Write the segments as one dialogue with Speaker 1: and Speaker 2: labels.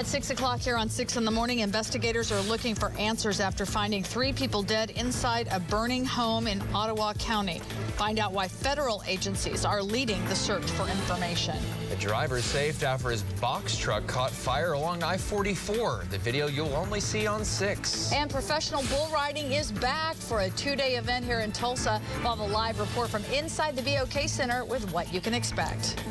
Speaker 1: At 6 o'clock here on 6 in the morning, investigators are looking for answers after finding three people dead inside a burning home in Ottawa County. Find out why federal agencies are leading the search for information.
Speaker 2: The driver saved after his box truck caught fire along I-44. The video you'll only see on 6.
Speaker 1: And professional bull riding is back for a two-day event here in Tulsa. We'll have a live report from inside the BOK Center with what you can expect.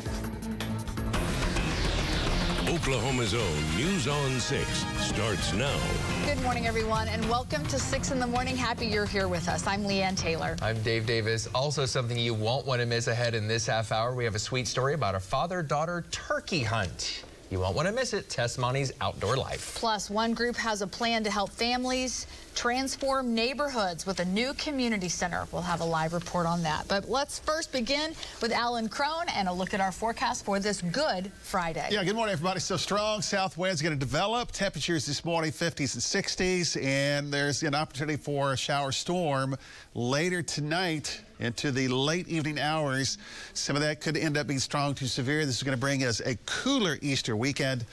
Speaker 3: Oklahoma's own News on 6 starts now.
Speaker 1: Good morning, everyone, and welcome to 6 in the morning. Happy you're here with us. I'm Leanne Taylor.
Speaker 2: I'm Dave Davis. Also, something you won't want to miss ahead in this half hour. We have a sweet story about a father daughter turkey hunt. You won't want to miss it. Tess Maune's Outdoor Life.
Speaker 1: Plus, one group has a plan to help families transform neighborhoods with a new community center. We'll have a live report on that. But let's first begin with Alan Crone and a look at our forecast for this Good Friday.
Speaker 4: Yeah, good morning, everybody. So strong south wind's going to develop. Temperatures this morning 50s and 60s, and there's an opportunity for a shower storm later tonight into the late evening hours. Some of that could end up being strong to severe. This is going to bring us a cooler Easter weekend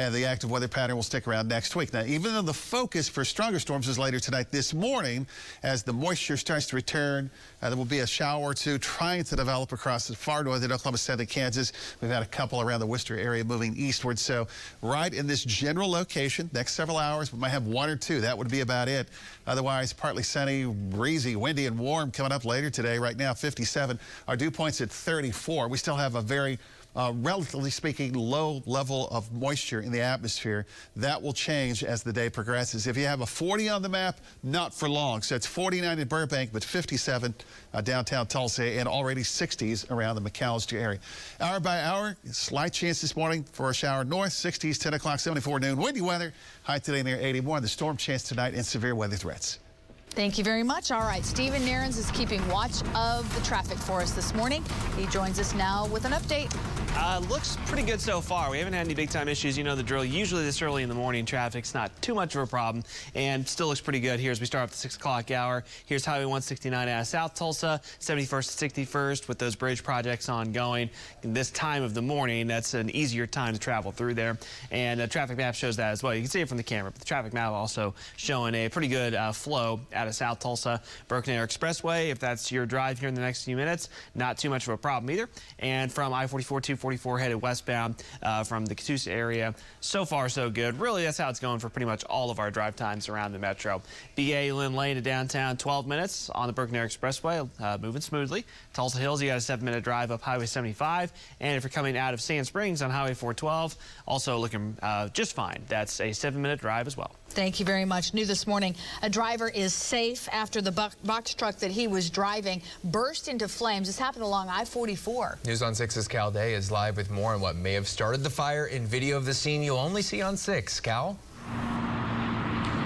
Speaker 4: and the active weather pattern will stick around next week. Now, even though the focus for stronger storms is later tonight, this morning, as the moisture starts to return, uh, there will be a shower or two trying to develop across the far northern Oklahoma City, Kansas. We've had a couple around the Worcester area moving eastward. So, right in this general location, next several hours, we might have one or two. That would be about it. Otherwise, partly sunny, breezy, windy, and warm coming up later today. Right now, 57. Our dew point's at 34. We still have a very uh, relatively speaking, low level of moisture in the atmosphere. That will change as the day progresses. If you have a 40 on the map, not for long. So it's 49 in Burbank, but 57 uh, downtown Tulsa and already 60s around the McAlester area. Hour by hour, slight chance this morning for a shower north, 60s, 10 o'clock, 74 noon. Windy weather, high today near 81. The storm chance tonight and severe weather threats.
Speaker 1: Thank you very much. All right, Stephen Nehrenz is keeping watch of the traffic for us this morning. He joins us now with an update.
Speaker 5: Uh, looks pretty good so far. We haven't had any big time issues. You know the drill. Usually this early in the morning, traffic's not too much of a problem and still looks pretty good here as we start off the 6 o'clock hour. Here's Highway 169 out of South Tulsa, 71st to 61st with those bridge projects ongoing. In this time of the morning, that's an easier time to travel through there. And the traffic map shows that as well. You can see it from the camera, but the traffic map also showing a pretty good uh, flow out of South Tulsa. Arrow Expressway, if that's your drive here in the next few minutes, not too much of a problem either. And from I-44 244 headed westbound uh, from the Catoosa area, so far so good. Really, that's how it's going for pretty much all of our drive times around the metro. BA Lynn Lane to downtown, 12 minutes on the Arrow Expressway, uh, moving smoothly. Tulsa Hills, you got a seven-minute drive up Highway 75. And if you're coming out of Sand Springs on Highway 412, also looking uh, just fine. That's a seven-minute drive as well.
Speaker 1: Thank you very much. New this morning, a driver is safe after the box truck that he was driving burst into flames. This happened along I-44.
Speaker 2: News on 6's Cal Day is live with more on what may have started the fire in video of the scene you'll only see on 6. Cal?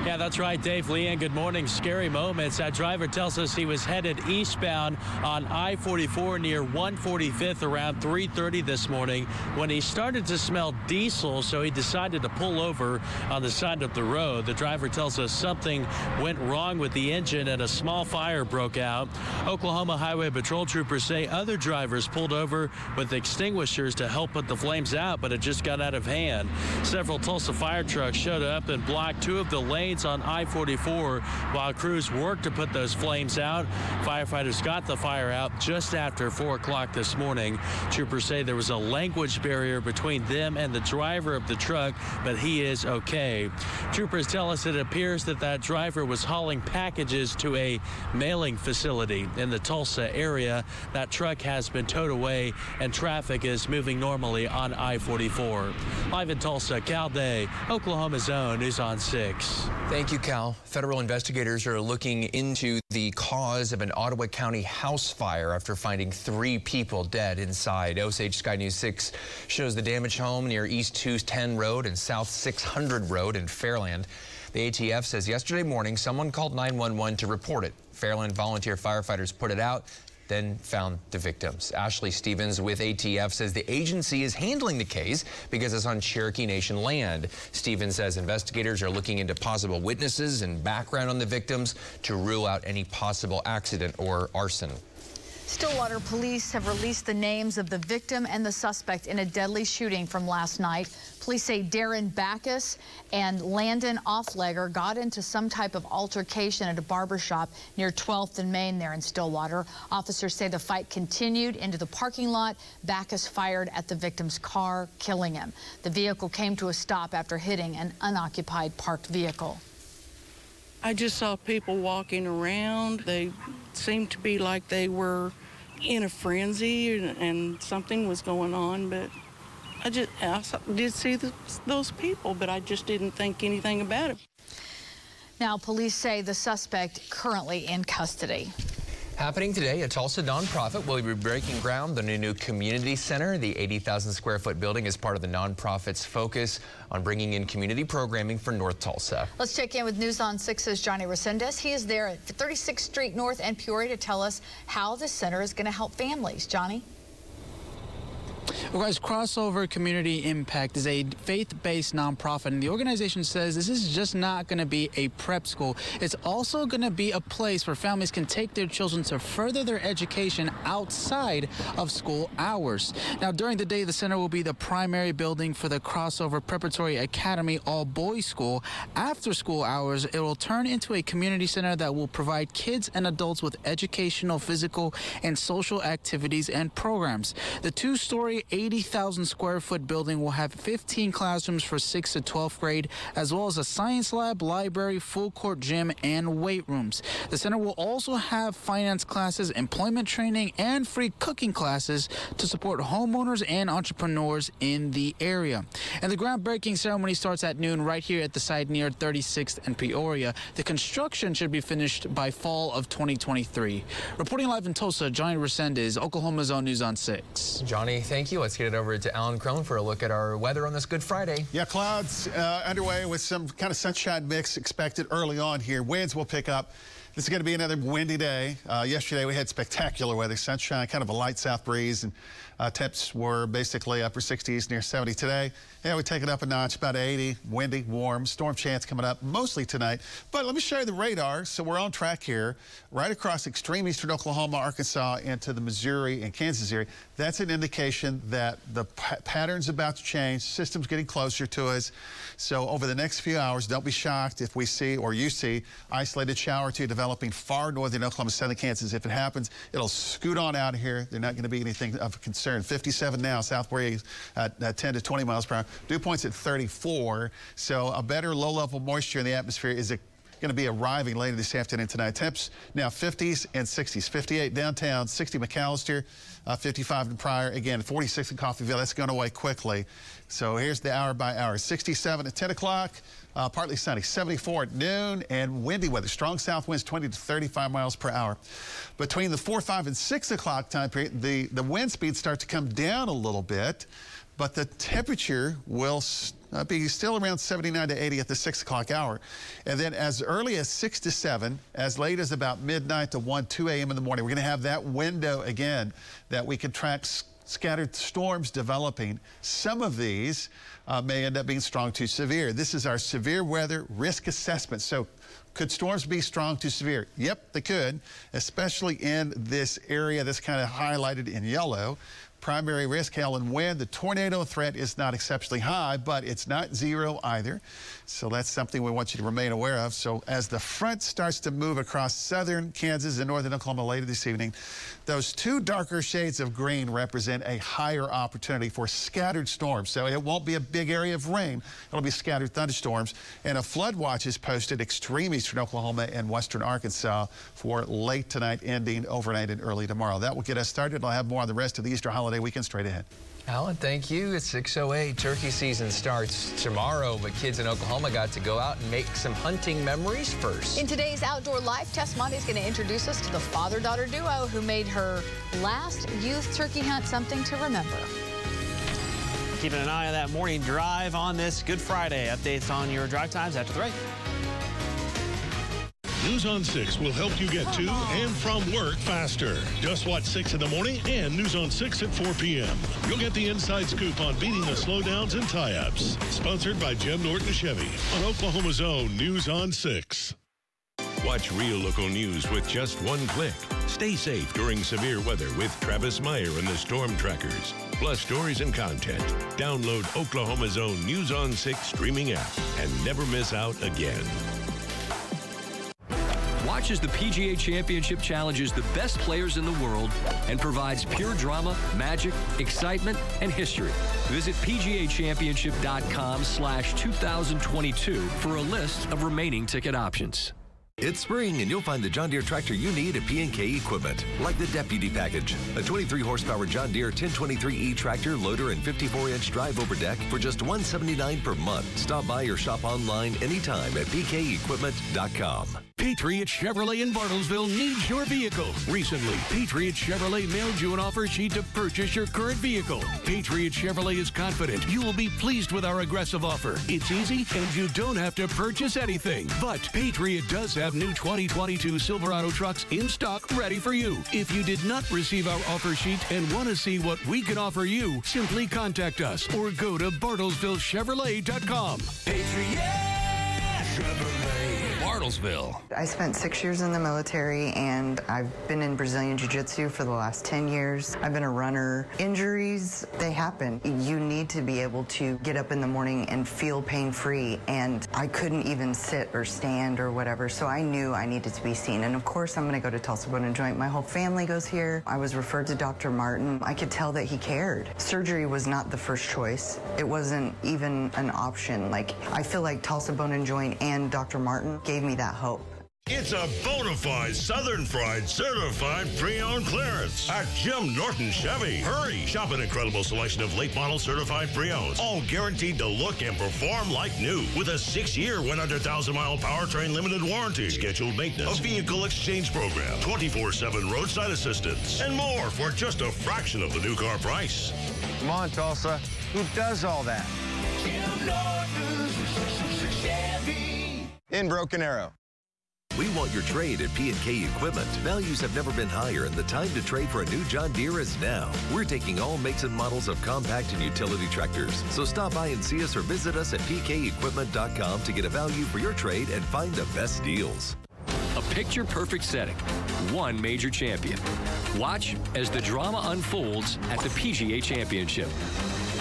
Speaker 6: Yeah, that's right, Dave. Leanne, good morning. Scary moments. That driver tells us he was headed eastbound on I-44 near 145th around 3.30 this morning when he started to smell diesel, so he decided to pull over on the side of the road. The driver tells us something went wrong with the engine and a small fire broke out. Oklahoma Highway Patrol troopers say other drivers pulled over with extinguishers to help put the flames out, but it just got out of hand. Several Tulsa fire trucks showed up and blocked two of the lanes on I-44 while crews worked to put those flames out. Firefighters got the fire out just after 4 o'clock this morning. Troopers say there was a language barrier between them and the driver of the truck, but he is okay. Troopers tell us it appears that that driver was hauling packages to a mailing facility in the Tulsa area. That truck has been towed away and traffic is moving normally on I-44. Live in Tulsa, Cal Day, Oklahoma's own News on 6.
Speaker 2: Thank you, Cal. Federal investigators are looking into the cause of an Ottawa County house fire after finding three people dead inside. Osage Sky News 6 shows the damaged home near East 210 Road and South 600 Road in Fairland. The ATF says yesterday morning someone called 911 to report it. Fairland volunteer firefighters put it out then found the victims. Ashley Stevens with ATF says the agency is handling the case because it's on Cherokee Nation land. Stevens says investigators are looking into possible witnesses and background on the victims to rule out any possible accident or arson.
Speaker 1: Stillwater police have released the names of the victim and the suspect in a deadly shooting from last night. Police say Darren Backus and Landon Offlegger got into some type of altercation at a barber shop near 12th and Main there in Stillwater. Officers say the fight continued into the parking lot. Backus fired at the victim's car, killing him. The vehicle came to a stop after hitting an unoccupied parked vehicle.
Speaker 7: I just saw people walking around. They seemed to be like they were in a frenzy and, and something was going on, but I just I did see the, those people, but I just didn't think anything about it.
Speaker 1: Now, police say the suspect currently in custody.
Speaker 2: Happening today, a Tulsa nonprofit will be breaking ground on a new community center. The 80,000 square foot building is part of the nonprofit's focus on bringing in community programming for North Tulsa.
Speaker 1: Let's check in with News on 6's Johnny Resendez. He is there at 36th Street North and Peoria to tell us how the center is going to help families. Johnny?
Speaker 8: Well, guys, Crossover Community Impact is a faith-based nonprofit, and the organization says this is just not going to be a prep school. It's also going to be a place where families can take their children to further their education outside of school hours. Now, during the day, the center will be the primary building for the Crossover Preparatory Academy all-boys school. After school hours, it will turn into a community center that will provide kids and adults with educational, physical, and social activities and programs. The two-story 80,000 square foot building will have 15 classrooms for 6th to 12th grade, as well as a science lab, library, full court gym, and weight rooms. The center will also have finance classes, employment training, and free cooking classes to support homeowners and entrepreneurs in the area. And the groundbreaking ceremony starts at noon right here at the site near 36th and Peoria. The construction should be finished by fall of 2023. Reporting live in Tulsa, Johnny Resendez, Oklahoma's own News on 6.
Speaker 2: Johnny, thank you. Let's get it over to Alan Crone for a look at our weather on this Good Friday.
Speaker 4: Yeah, clouds uh, underway with some kind of sunshine mix expected early on here. Winds will pick up. This is going to be another windy day. Uh, yesterday we had spectacular weather, sunshine, kind of a light south breeze, and uh, temps were basically upper 60s, near 70 today. Yeah, we take it up a notch, about 80, windy, warm, storm chance coming up mostly tonight. But let me show you the radar. So we're on track here, right across extreme eastern Oklahoma, Arkansas, into the Missouri and Kansas area. That's an indication that the pattern's about to change, system's getting closer to us. So over the next few hours, don't be shocked if we see or you see isolated shower or two developing far northern Oklahoma, southern Kansas. If it happens, it'll scoot on out of here. They're not going to be anything of concern. 57 now, south breeze at, at 10 to 20 miles per hour. Dew point's at 34, so a better low-level moisture in the atmosphere is a going to be arriving later this afternoon tonight. Temps now 50s and 60s. 58 downtown, 60 McAlester, uh, 55 in Pryor. Again, 46 in Coffeyville. That's going away quickly. So here's the hour by hour. 67 at 10 o'clock. Uh, partly sunny, 74 at noon, and windy weather. Strong south winds, 20 to 35 miles per hour. Between the 4, 5, and 6 o'clock time period, the, the wind speeds start to come down a little bit, but the temperature will uh, be still around 79 to 80 at the 6 o'clock hour. And then as early as 6 to 7, as late as about midnight to 1, 2 a.m. in the morning, we're going to have that window again that we can track scattered storms developing. Some of these uh, may end up being strong to severe. This is our severe weather risk assessment. So could storms be strong to severe? Yep, they could, especially in this area that's kind of highlighted in yellow primary risk, hail and wind. The tornado threat is not exceptionally high, but it's not zero either. So that's something we want you to remain aware of. So as the front starts to move across southern Kansas and northern Oklahoma later this evening, those two darker shades of green represent a higher opportunity for scattered storms. So it won't be a big area of rain. It'll be scattered thunderstorms. And a flood watch is posted extreme eastern Oklahoma and western Arkansas for late tonight, ending overnight and early tomorrow. That will get us started. I'll have more on the rest of the Easter holiday weekend straight ahead.
Speaker 2: Alan, thank you. It's 6.08. Turkey season starts tomorrow, but kids in Oklahoma got to go out and make some hunting memories first.
Speaker 1: In today's Outdoor Life Tess Maune is going to introduce us to the father-daughter duo who made her last youth turkey hunt something to remember.
Speaker 5: Keeping an eye on that morning drive on this Good Friday. Updates on your drive times after the break.
Speaker 9: News on 6 will help you get to and from work faster. Just watch 6 in the morning and News on 6 at 4 p.m. You'll get the inside scoop on beating the slowdowns and tie-ups. Sponsored by Jim Norton Chevy on Oklahoma's own News on 6. Watch real local news with just one click. Stay safe during severe weather with Travis Meyer and the Storm Trackers.
Speaker 3: plus stories and content. Download Oklahoma's own News on 6 streaming app and never miss out again.
Speaker 10: Watch as the PGA Championship challenges the best players in the world and provides pure drama, magic, excitement, and history. Visit PGAChampionship.com slash 2022 for a list of remaining ticket options.
Speaker 11: It's spring, and you'll find the John Deere tractor you need at P&K Equipment, like the Deputy Package, a 23 horsepower John Deere 1023E tractor, loader, and 54-inch drive over deck for just 179 per month. Stop by or shop online anytime at pkequipment.com.
Speaker 12: Patriot Chevrolet in Bartlesville needs your vehicle. Recently, Patriot Chevrolet mailed you an offer sheet to purchase your current vehicle. Patriot Chevrolet is confident you will be pleased with our aggressive offer. It's easy and you don't have to purchase anything. But Patriot does have new 2022 Silverado trucks in stock ready for you. If you did not receive our offer sheet and want to see what we can offer you, simply contact us or go to BartlesvilleChevrolet.com.
Speaker 10: Patriot. Bartlesville.
Speaker 13: I spent six years in the military and I've been in Brazilian Jiu Jitsu for the last 10 years. I've been a runner. Injuries, they happen. You need to be able to get up in the morning and feel pain free. And I couldn't even sit or stand or whatever. So I knew I needed to be seen. And of course, I'm going to go to Tulsa Bone and Joint. My whole family goes here. I was referred to Dr. Martin. I could tell that he cared. Surgery was not the first choice, it wasn't even an option. Like, I feel like Tulsa Bone and Joint and Dr. Martin gave me that hope.
Speaker 14: It's a bona fide Southern Fried certified pre-owned clearance at Jim Norton Chevy. Hurry! Shop an incredible selection of late model certified pre-owns, all guaranteed to look and perform like new, with a six-year, 100,000 mile powertrain limited warranty, scheduled maintenance, a vehicle exchange program, 24/7 roadside assistance, and more for just a fraction of the new car price.
Speaker 15: Come on, Tulsa. Who does all that? In Broken Arrow.
Speaker 11: We want your trade at P&K Equipment. Values have never been higher, and the time to trade for a new John Deere is now. We're taking all makes and models of compact and utility tractors. So stop by and see us or visit us at pkequipment.com to get a value for your trade and find the best deals.
Speaker 10: A picture perfect setting, one major champion. Watch as the drama unfolds at the PGA Championship.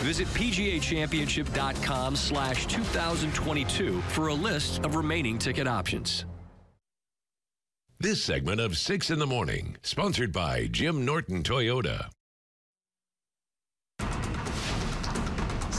Speaker 10: Visit PGAChampionship.com slash 2022 for a list of remaining ticket options.
Speaker 3: This segment of 6 in the Morning, sponsored by Jim Norton Toyota.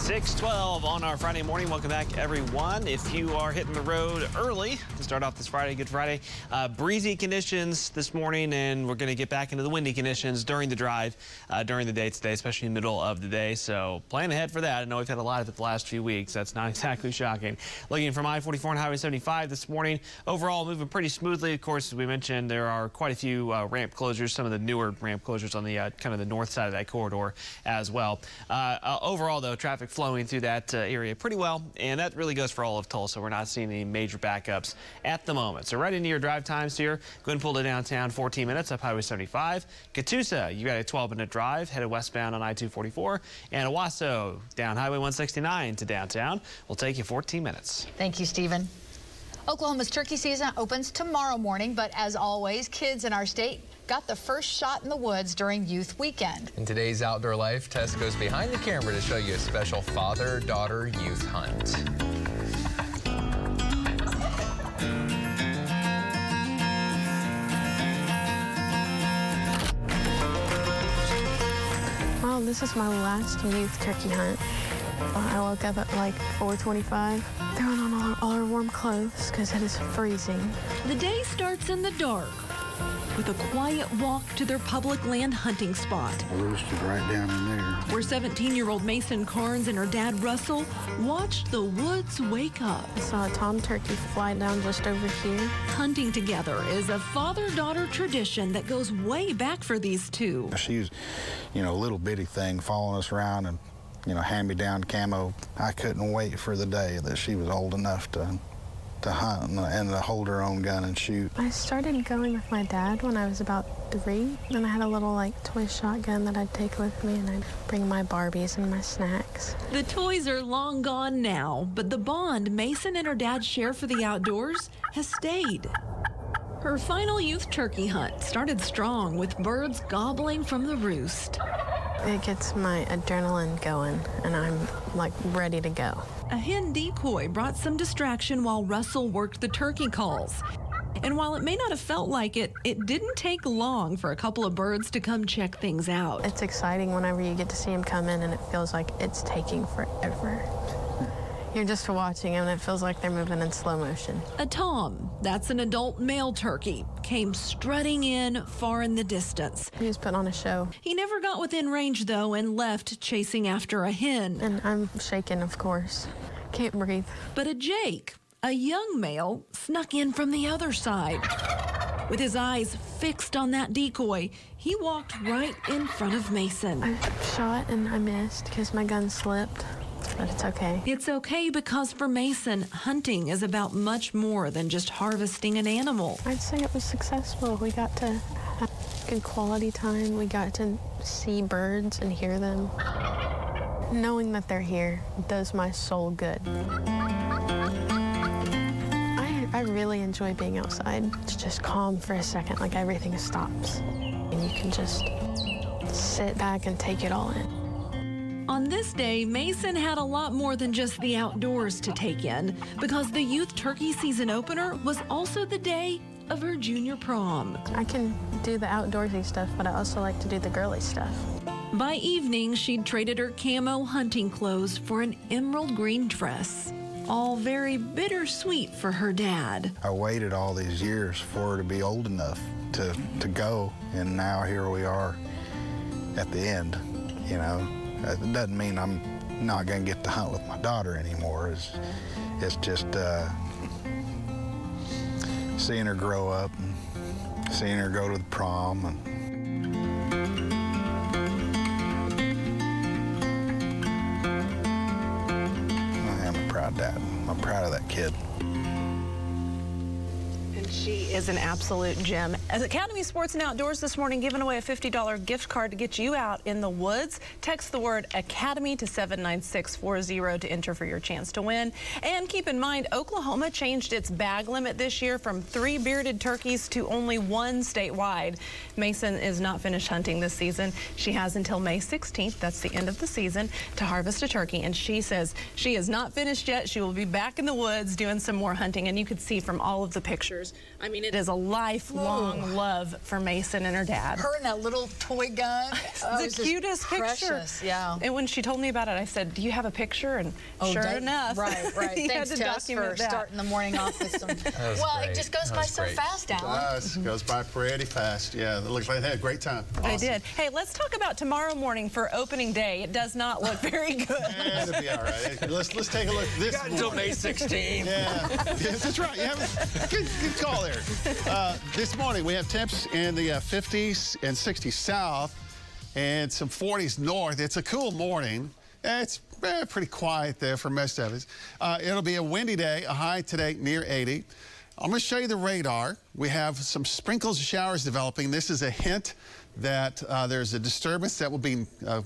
Speaker 16: 612 on our Friday morning. Welcome back, everyone. If you are hitting the road early to start off this Friday, Good Friday, uh, breezy conditions this morning, and we're going to get back into the windy conditions during the drive, uh, during the day today, especially in the middle of the day. So plan ahead for that. I know we've had a lot of it the last few weeks. That's not exactly shocking. Looking from I-44 and Highway 75 this morning, overall moving pretty smoothly. Of course, as we mentioned, there are quite a few uh, ramp closures, some of the newer ramp closures on the uh, kind of the north side of that corridor as well. Uh, uh, overall, though, traffic flowing through that uh, area pretty well, and that really goes for all of Tulsa. We're not seeing any major backups at the moment. So right into your drive times here. Ahead to downtown 14 minutes up Highway 75. Catoosa, you got a 12-minute drive headed westbound on I-244. And Owasso down Highway 169 to downtown will take you 14 minutes.
Speaker 1: Thank you, Stephen. Oklahoma's turkey season opens tomorrow morning, but as always, kids in our state got the first shot in the woods during Youth Weekend.
Speaker 2: In today's Outdoor Life, Tess goes behind the camera to show you a special father-daughter youth hunt.
Speaker 17: Well, this is my last youth turkey hunt. I woke up at like 4:25, throwing on all our, all our warm clothes because it is freezing.
Speaker 18: The day starts in the dark with a quiet walk to their public land hunting spot.
Speaker 19: Roosted right down in there.
Speaker 18: Where 17-year-old Mason Carnes and her dad Russell watched the woods wake up.
Speaker 17: I saw a tom turkey fly down just over here.
Speaker 18: Hunting together is a father-daughter tradition that goes way back for these two.
Speaker 19: She was, you know, a little bitty thing following us around and, you know, hand-me-down camo. I couldn't wait for the day that she was old enough to to hunt and to hold her own gun and shoot.
Speaker 17: I started going with my dad when I was about three, and I had a little like toy shotgun that I'd take with me, and I'd bring my Barbies and my snacks.
Speaker 18: The toys are long gone now, but the bond Mason and her dad share for the outdoors has stayed. Her final youth turkey hunt started strong with birds gobbling from the roost.
Speaker 17: It gets my adrenaline going, and I'm like ready to go.
Speaker 18: A hen decoy brought some distraction while Russell worked the turkey calls. And while it may not have felt like it, it didn't take long for a couple of birds to come check things out.
Speaker 17: It's exciting whenever you get to see them come in, and it feels like it's taking forever. You're just watching them, and it feels like they're moving in slow motion.
Speaker 18: A tom, that's an adult male turkey, came strutting in far in the distance.
Speaker 17: He was putting on a show.
Speaker 18: He never got within range, though, and left chasing after a hen.
Speaker 17: And I'm shaking, of course. Can't breathe.
Speaker 18: But a Jake, a young male, snuck in from the other side. With his eyes fixed on that decoy, he walked right in front of Mason.
Speaker 17: I shot and I missed because my gun slipped. But it's okay.
Speaker 18: It's okay because for Mason, hunting is about much more than just harvesting an animal.
Speaker 17: I'd say it was successful. We got to have good quality time. We got to see birds and hear them. Knowing that they're here does my soul good. I, I really enjoy being outside. It's just calm for a second, like everything stops. And you can just sit back and take it all in.
Speaker 18: On this day, Mason had a lot more than just the outdoors to take in because the youth turkey season opener was also the day of her junior prom.
Speaker 17: I can do the outdoorsy stuff, but I also like to do the girly stuff.
Speaker 18: By evening, she'd traded her camo hunting clothes for an emerald green dress. All very bittersweet for her dad.
Speaker 19: I waited all these years for her to be old enough to, to go, and now here we are at the end, you know. It doesn't mean I'm not going to get to hunt with my daughter anymore. It's, it's just uh, seeing her grow up and seeing her go to the prom. And I am a proud dad. I'm proud of that kid.
Speaker 20: She is an absolute gem. As Academy Sports and Outdoors this morning, giving away a $50 gift card to get you out in the woods. Text the word Academy to 79640 to enter for your chance to win. And keep in mind, Oklahoma changed its bag limit this year from three bearded turkeys to only one statewide. Mason is not finished hunting this season. She has until May 16th, that's the end of the season, to harvest a turkey. And she says she is not finished yet. She will be back in the woods doing some more hunting. And you could see from all of the pictures I mean, it is a lifelong
Speaker 1: Whoa.
Speaker 20: love for Mason and her dad.
Speaker 1: Her and that little toy gun. Oh,
Speaker 20: the
Speaker 1: it's just
Speaker 20: cutest
Speaker 1: precious,
Speaker 20: picture.
Speaker 1: Yeah.
Speaker 20: And when she told me about it, I said, "Do you have a picture?" And
Speaker 1: Oh,
Speaker 20: sure
Speaker 1: that-
Speaker 20: enough,
Speaker 1: Right, right.
Speaker 20: he
Speaker 1: Thanks,
Speaker 20: had to
Speaker 1: Tess,
Speaker 20: document
Speaker 1: for
Speaker 20: that.
Speaker 1: starting the morning off with some.
Speaker 4: was
Speaker 1: well, it just goes by
Speaker 4: was
Speaker 1: so
Speaker 4: great.
Speaker 1: fast,
Speaker 4: It
Speaker 1: Alan.
Speaker 4: does. Goes by pretty fast. Yeah, it looks like they had a great time.
Speaker 20: I
Speaker 4: Awesome.
Speaker 20: did. Hey, let's talk about tomorrow morning for opening day. It does not look very good.
Speaker 4: Yeah, it'll be all right. Let's let's take a look this
Speaker 2: Got until
Speaker 4: morning.
Speaker 2: May 16.
Speaker 4: Yeah, yes, that's right. You have a good, good call there. Uh, this morning we have temps in the uh, 50s and 60s south, and some 40s north. It's a cool morning. It's eh, pretty quiet there for most of us. Uh, it'll be a windy day. A high today near 80. I'm going to show you the radar. We have some sprinkles of showers developing. This is a hint that uh, there's a disturbance that will be uh,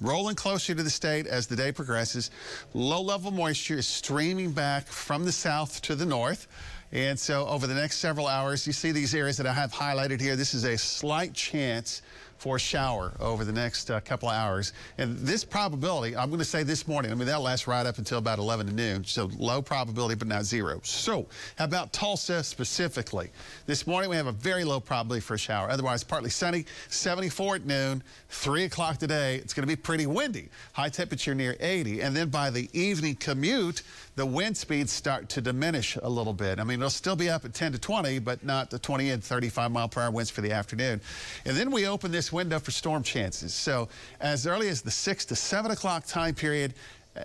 Speaker 4: rolling closer to the state as the day progresses. Low level moisture is streaming back from the south to the north. And so over the next several hours, you see these areas that I have highlighted here. This is a slight chance for a shower over the next uh, couple of hours. And this probability, I'm going to say this morning, I mean, that'll last right up until about 11 to noon. So low probability, but not zero. So how about Tulsa specifically? This morning, we have a very low probability for a shower. Otherwise, partly sunny, 74 at noon, 3 o'clock today. It's going to be pretty windy. High temperature near 80. And then by the evening commute, the wind speeds start to diminish a little bit. I mean, it'll still be up at 10 to 20, but not the 20 and 35 mile per hour winds for the afternoon. And then we open this window for storm chances. So as early as the 6 to 7 o'clock time period,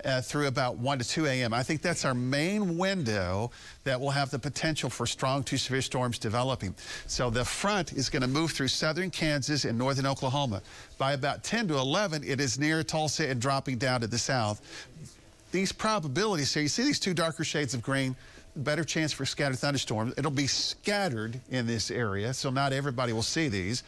Speaker 4: uh, through about 1 to 2 a.m. I think that's our main window that will have the potential for strong to severe storms developing. So the front is going to move through southern Kansas and northern Oklahoma. By about 10 to 11, it is near Tulsa and dropping down to the south these probabilities here, you see these two darker shades of green, better chance for scattered thunderstorms. It'll be scattered in this area, so not everybody will see these.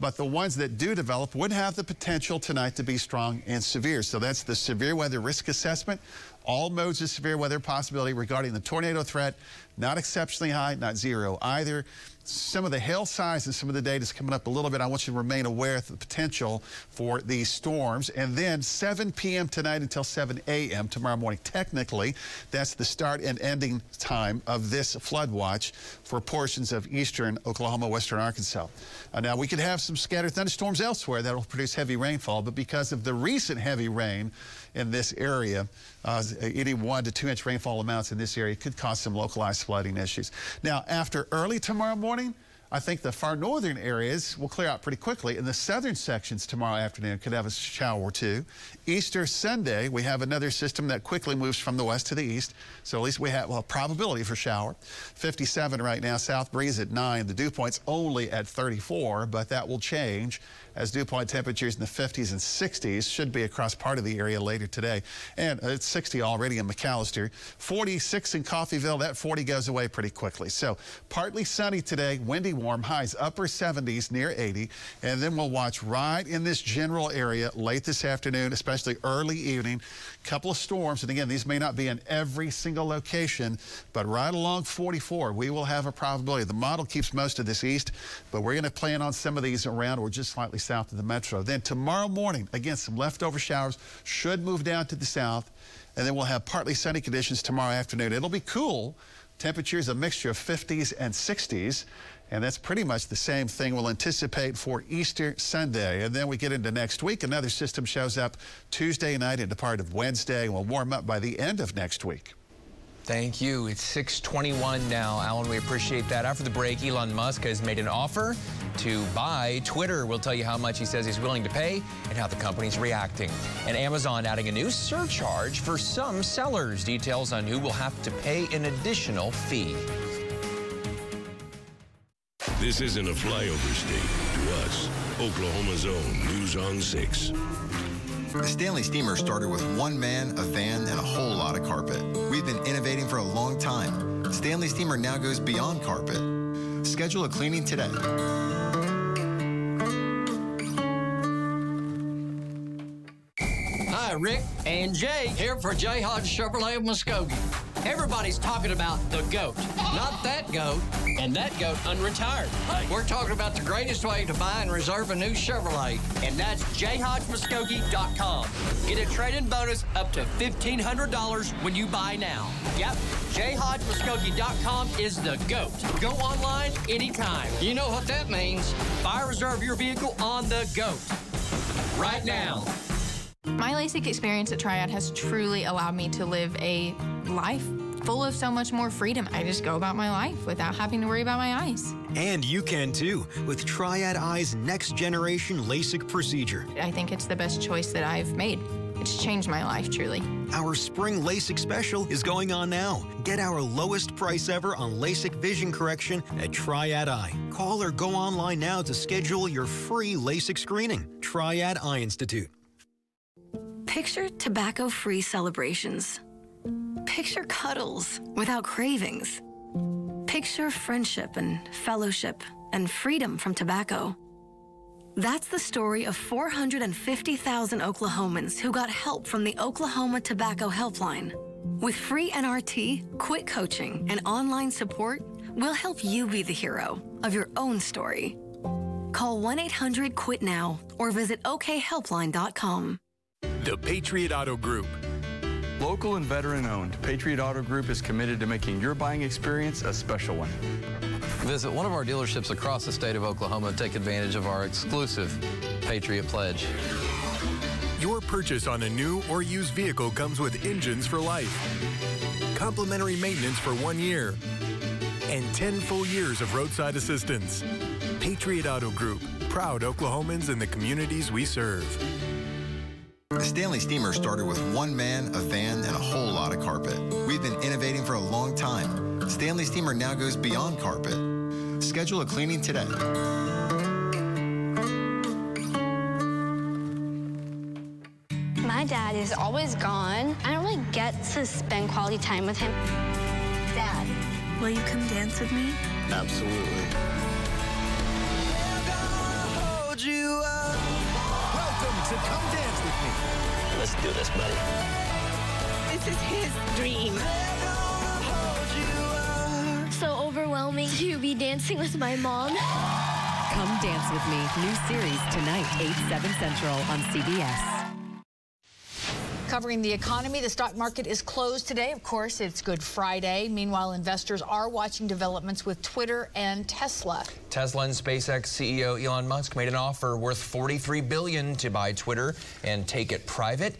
Speaker 4: But the ones that do develop would have the potential tonight to be strong and severe. So that's the severe weather risk assessment. All modes of severe weather possibility regarding the tornado threat. Not exceptionally high, not zero either. Some of the hail size and some of the data is coming up a little bit. I want you to remain aware of the potential for these storms. And then 7 p.m. tonight until 7 a.m. tomorrow morning. Technically, that's the start and ending time of this flood watch for portions of eastern Oklahoma, western Arkansas. Uh, now, we could have some scattered thunderstorms elsewhere that will produce heavy rainfall, but because of the recent heavy rain in this area, uh, any one to two inch rainfall amounts in this area could cause some localized flooding issues. Now, after early tomorrow morning, I think the far northern areas will clear out pretty quickly, and the southern sections tomorrow afternoon could have a shower or two. Easter Sunday, we have another system that quickly moves from the west to the east, so at least we have well probability for shower. 57 right now, south breeze at 9. The dew point's only at 34, but that will change as dew point temperatures in the 50s and 60s should be across part of the area later today. And it's 60 already in McAlester. 46 in Coffeyville. That 40 goes away pretty quickly. So partly sunny today, windy warm, highs upper 70s near 80. And then we'll watch right in this general area late this afternoon, especially early evening. A couple of storms. And again, these may not be in every single location, but right along 44, we will have a probability. The model keeps most of this east, but we're going to plan on some of these around or just slightly south of the metro. Then tomorrow morning, again, some leftover showers should move down to the south, and then we'll have partly sunny conditions tomorrow afternoon. It'll be cool. Temperatures a mixture of 50s and 60s. And that's pretty much the same thing we'll anticipate for Easter Sunday. And then we get into next week. Another system shows up Tuesday night into part of Wednesday. And we'll warm up by the end of next week.
Speaker 2: Thank you. It's 621 now. Alan, we appreciate that. After the break, Elon Musk has made an offer to buy Twitter. We'll tell you how much he says he's willing to pay and how the company's reacting. And Amazon adding a new surcharge for some sellers. Details on who will have to pay an additional fee.
Speaker 3: This isn't a flyover state. To us, Oklahoma's own News on 6.
Speaker 21: The Stanley Steamer started with one man, a van, and a whole lot of carpet. We've been innovating for a long time. Stanley Steamer now goes beyond carpet. Schedule a cleaning today.
Speaker 10: Hi, Rick and Jay here for J. Hodge Chevrolet of Muskogee. Everybody's talking about the GOAT, not that GOAT, and that GOAT unretired. We're talking about the greatest way to buy and reserve a new Chevrolet, and that's jhodgemuskogee.com. Get a trade-in bonus up to $1,500 when you buy now. Yep, jhodgemuskogee.com is the GOAT. Go online anytime. You know what that means. Buy reserve your vehicle on the GOAT. Right now.
Speaker 22: My LASIK experience at Triad has truly allowed me to live a life full of so much more freedom. I just go about my life without having to worry about my eyes.
Speaker 15: And you can too with Triad Eye's next generation LASIK procedure.
Speaker 22: I think it's the best choice that I've made. It's changed my life, truly.
Speaker 15: Our spring LASIK special is going on now. Get our lowest price ever on LASIK vision correction at Triad Eye. Call or go online now to schedule your free LASIK screening. Triad Eye Institute.
Speaker 23: Picture tobacco free celebrations. Picture cuddles without cravings. Picture friendship and fellowship and freedom from tobacco. That's the story of 450,000 Oklahomans who got help from the Oklahoma Tobacco Helpline. With free NRT, quick coaching, and online support, we'll help you be the hero of your own story. Call 1 800 QUIT NOW or visit okhelpline.com.
Speaker 12: The Patriot Auto Group. Local and veteran owned, Patriot Auto Group is committed to making your buying experience a special one.
Speaker 24: Visit one of our dealerships across the state of Oklahoma and take advantage of our exclusive Patriot Pledge.
Speaker 12: Your purchase on a new or used vehicle comes with engines for life, complimentary maintenance for one year, and 10 full years of roadside assistance. Patriot Auto Group, proud Oklahomans in the communities we serve.
Speaker 21: The Stanley Steamer started with one man, a van, and a whole lot of carpet. We've been innovating for a long time. Stanley Steamer now goes beyond carpet. Schedule a cleaning today.
Speaker 25: My dad is always gone. I don't really get to spend quality time with him. Dad, will you come dance with me?
Speaker 21: Absolutely.
Speaker 26: hold you up. Welcome to Come Dance With Me.
Speaker 27: Let's do this, buddy.
Speaker 28: This is his dream. So overwhelming to be dancing with my mom.
Speaker 29: Come Dance With Me. New series tonight, 8, 7 Central on CBS.
Speaker 1: Covering the economy, the stock market is closed today. Of course, it's Good Friday. Meanwhile, investors are watching developments with Twitter and Tesla.
Speaker 2: Tesla and SpaceX CEO Elon Musk made an offer worth 43 billion to buy Twitter and take it private.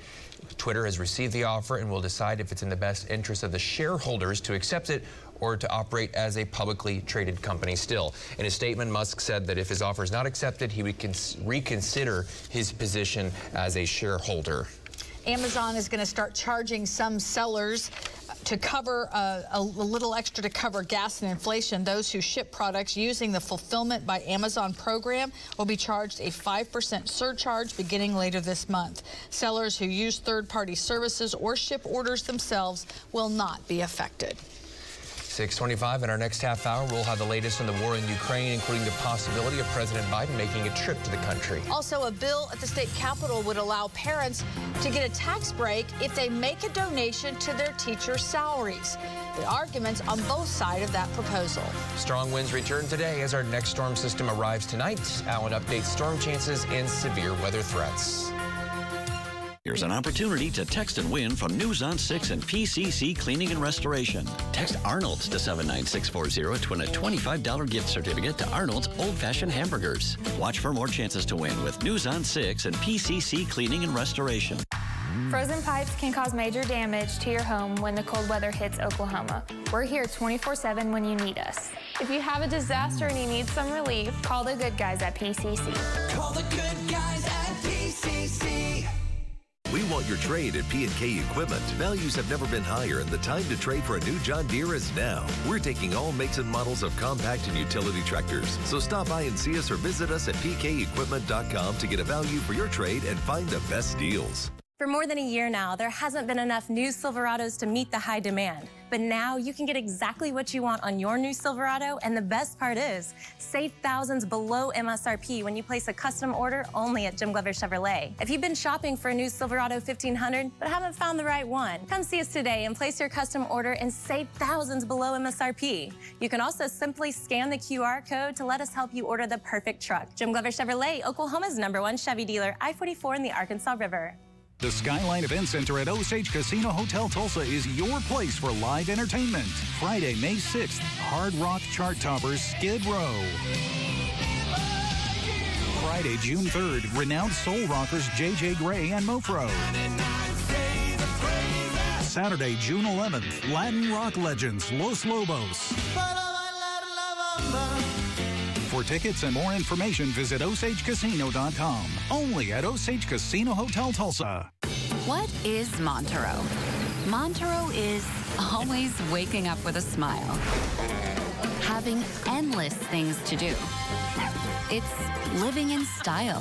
Speaker 2: Twitter has received the offer and will decide if it's in the best interest of the shareholders to accept it or to operate as a publicly traded company still. In a statement, Musk said that if his offer is not accepted, he would reconsider his position as a shareholder.
Speaker 1: Amazon is going to start charging some sellers to cover uh, a, a, little extra to cover gas and inflation. Those who ship products using the Fulfillment by Amazon program will be charged a 5% surcharge beginning later this month. Sellers who use third party services or ship orders themselves will not be affected.
Speaker 2: 625 in our next half hour, we'll have the latest on the war in Ukraine, including the possibility of President Biden making a trip to the country.
Speaker 1: Also, a bill at the state capitol would allow parents to get a tax break if they make a donation to their teachers' salaries. The arguments on both sides of that proposal.
Speaker 2: Strong winds return today as our next storm system arrives tonight. Alan updates storm chances and severe weather threats.
Speaker 30: Here's an opportunity to text and win from News on 6 and PCC Cleaning and Restoration. Text Arnold's to 79640 to win a $25 gift certificate to Arnold's Old Fashioned Hamburgers. Watch for more chances to win with News on 6 and PCC Cleaning and Restoration.
Speaker 31: Frozen pipes can cause major damage to your home when the cold weather hits Oklahoma. We're here 24 7 when you need us. If you have a disaster and you need some relief, call the good guys at PCC.
Speaker 32: Call the good guys at PCC.
Speaker 11: Your trade at P&K Equipment. Values have never been higher and the time to trade for a new John Deere is now. We're taking all makes and models of compact and utility tractors. So stop by and see us or visit us at pkequipment.com to get a value for your trade and find the best deals.
Speaker 33: For more than a year now, there hasn't been enough new Silverados to meet the high demand. But now you can get exactly what you want on your new Silverado, and the best part is, save thousands below MSRP when you place a custom order only at Jim Glover Chevrolet. If you've been shopping for a new Silverado 1500 but haven't found the right one, come see us today and place your custom order and save thousands below MSRP. You can also simply scan the QR code to let us help you order the perfect truck. Jim Glover Chevrolet, Oklahoma's number one Chevy dealer, I-44 in the Arkansas River.
Speaker 34: The Skyline Event Center at Osage Casino Hotel Tulsa is your place for live entertainment. Friday, May 6th, Hard Rock Chart Toppers Skid Row. Friday, June 3rd, renowned soul rockers J.J. Grey and Mofro. Saturday, June 11th, Latin rock legends Los Lobos. For tickets and more information, visit OsageCasino.com. Only at Osage Casino Hotel Tulsa.
Speaker 35: What is Montereau? Montereau is always waking up with a smile, having endless things to do. It's living in style,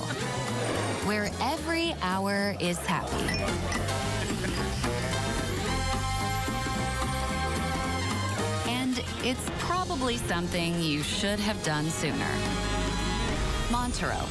Speaker 35: where every hour is happy. It's probably something you should have done sooner. Montereau,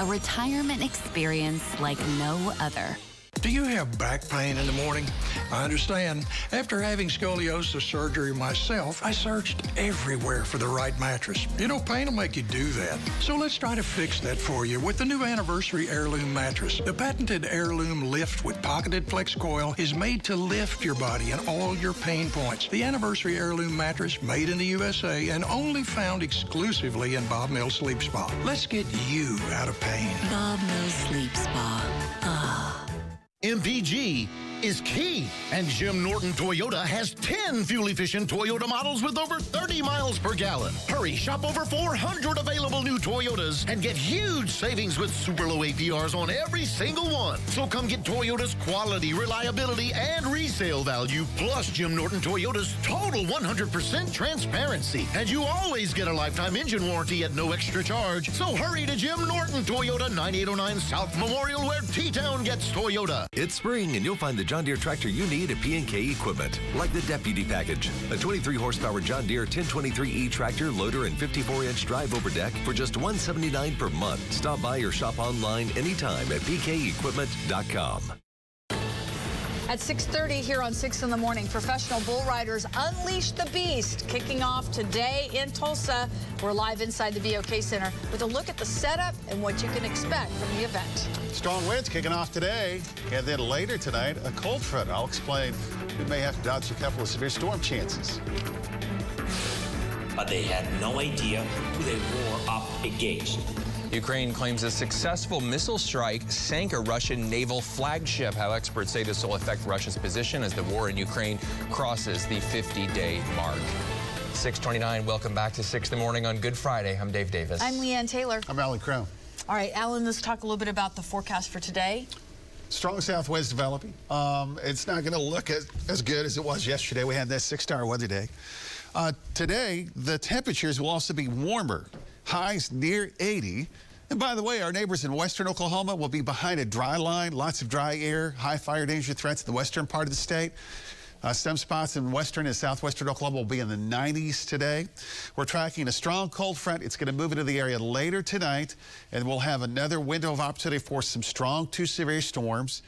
Speaker 35: a retirement experience like no other.
Speaker 36: Do you have back pain in the morning? I understand. After having scoliosis surgery myself, I searched everywhere for the right mattress. You know, pain will make you do that. So let's try to fix that for you with the new Anniversary Heirloom mattress. The patented Heirloom Lift with pocketed flex coil is made to lift your body and all your pain points. The Anniversary Heirloom mattress, made in the USA and only found exclusively in Bob Mills Sleep Spa. Let's get you out of pain.
Speaker 35: Bob Mills Sleep Spa. Ah.
Speaker 37: MPG is key. And Jim Norton Toyota has 10 fuel efficient Toyota models with over 30 miles per gallon. Hurry, shop over 400 available new Toyotas and get huge savings with super low APRs on every single one. So come get Toyota's quality, reliability, and resale value, plus Jim Norton Toyota's total 100% transparency. And you always get a lifetime engine warranty at no extra charge. So hurry to Jim Norton Toyota, 9809 South Memorial, where T-Town gets Toyota.
Speaker 11: It's spring, and you'll find the John Deere tractor you need at P&K Equipment, like the Deputy Package, a 23 horsepower John Deere 1023E tractor, loader, and 54 inch drive over deck for just 179 per month. Stop by or shop online anytime at pkequipment.com.
Speaker 1: At 6.30 here on 6 in the morning, professional bull riders unleash the beast, kicking off today in Tulsa. We're live inside the BOK Center with a look at the setup and what you can expect from the event.
Speaker 4: Strong winds kicking off today, and then later tonight, a cold front. I'll explain. We may have to dodge a couple of severe storm chances.
Speaker 34: But they had no idea who they were up against.
Speaker 2: Ukraine claims a successful missile strike sank a Russian naval flagship. How experts say this will affect Russia's position as the war in Ukraine crosses the 50-day mark. 629, welcome back to 6 in the morning on Good Friday. I'm Dave Davis.
Speaker 1: I'm Leanne Taylor.
Speaker 4: I'm Alan Crown.
Speaker 1: All right, Alan, let's talk a little bit about the forecast for today.
Speaker 4: Strong south winds developing. Um, it's not going to look as, as good as it was yesterday. We had that six-star weather day. Uh, today, the temperatures will also be warmer highs near 80. And by the way, our neighbors in western Oklahoma will be behind a dry line, lots of dry air, high fire danger threats in the western part of the state. Uh, some spots in western and southwestern Oklahoma will be in the 90s today. We're tracking a strong cold front. It's going to move into the area later tonight, and we'll have another window of opportunity for some strong to severe storms.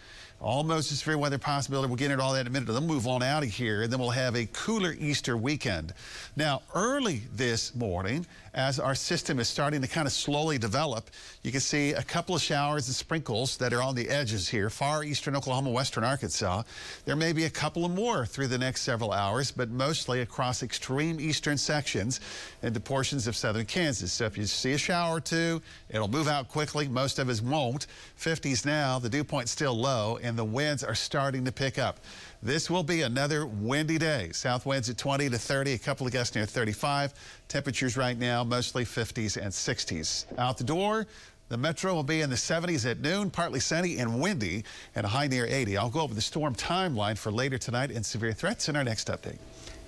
Speaker 4: Almost a severe weather possibility. We'll get into all that in a minute. Then move on out of here, and then we'll have a cooler Easter weekend. Now, early this morning, as our system is starting to kind of slowly develop, you can see a couple of showers and sprinkles that are on the edges here, far eastern Oklahoma, western Arkansas. There may be a couple of more through the next several hours, but mostly across extreme eastern sections into portions of southern Kansas. So if you see a shower or two, it'll move out quickly. Most of us won't. 50s now, the dew point's still low, and the winds are starting to pick up. This will be another windy day. South winds at 20 to 30, a couple of gusts near 35. Temperatures right now mostly 50s and 60s. Out the door, the metro will be in the 70s at noon, partly sunny and windy, and a high near 80. I'll go over the storm timeline for later tonight and severe threats in our next update.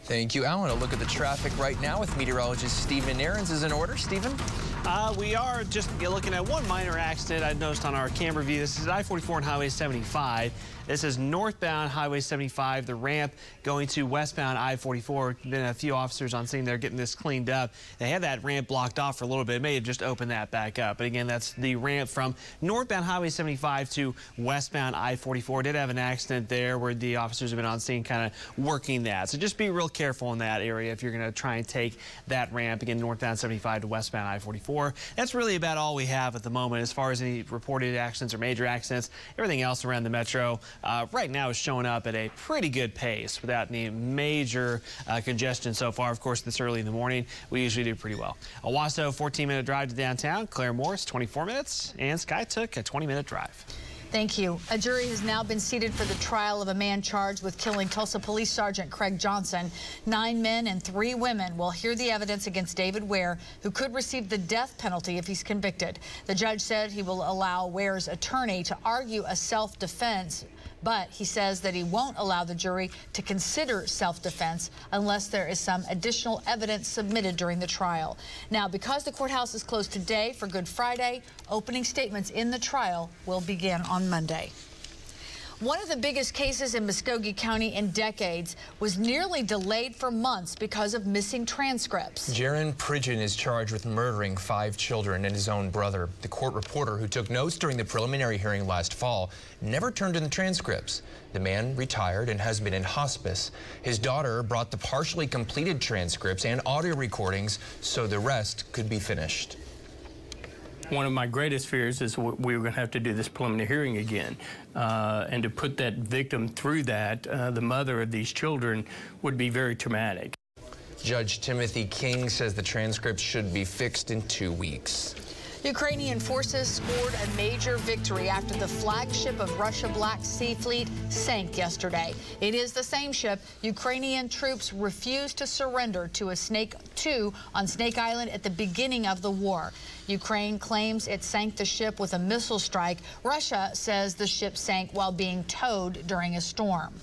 Speaker 2: Thank you, Alan. A look at the traffic right now with meteorologist Stephen Aarons is in order. Stephen?
Speaker 5: Uh, we are just looking at one minor accident I've noticed on our camera view. This is I-44 and Highway 75. This is northbound Highway 75, the ramp going to westbound I-44. Been a few officers on scene there getting this cleaned up. They had that ramp blocked off for a little bit. It may have just opened that back up. But again, that's the ramp from northbound Highway 75 to westbound I-44. Did have an accident there where the officers have been on scene kind of working that. So just be real careful in that area if you're going to try and take that ramp, again, northbound 75 to westbound I-44. That's really about all we have at the moment as far as any reported accidents or major accidents. Everything else around the metro uh, right now is showing up at a pretty good pace without any major uh, congestion so far. Of course, this early in the morning, we usually do pretty well. Owasso, 14-minute drive to downtown. Claremore, 24 minutes. And Skiatook a 20-minute drive.
Speaker 1: Thank you. A jury has now been seated for the trial of a man charged with killing Tulsa Police Sergeant Craig Johnson. Nine men and three women will hear the evidence against David Ware, who could receive the death penalty if he's convicted. The judge said he will allow Ware's attorney to argue a self-defense but he says that he won't allow the jury to consider self-defense unless there is some additional evidence submitted during the trial. Now, because the courthouse is closed today for Good Friday, opening statements in the trial will begin on Monday. One of the biggest cases in Muskogee County in decades was nearly delayed for months because of missing transcripts.
Speaker 2: Jaron Pridgeon is charged with murdering five children and his own brother. The court reporter who took notes during the preliminary hearing last fall never turned in the transcripts. The man retired and has been in hospice. His daughter brought the partially completed transcripts and audio recordings so the rest could be finished.
Speaker 38: One of my greatest fears is we were going to have to do this preliminary hearing again. Uh, and to put that victim through that, uh, the mother of these children, would be very traumatic.
Speaker 2: Judge Timothy King says the transcripts should be fixed in two weeks.
Speaker 1: Ukrainian forces scored a major victory after the flagship of Russia Black Sea Fleet sank yesterday. It is the same ship Ukrainian troops refused to surrender to a Snake 2 on Snake Island at the beginning of the war. Ukraine claims it sank the ship with a missile strike. Russia says the ship sank while being towed during a storm.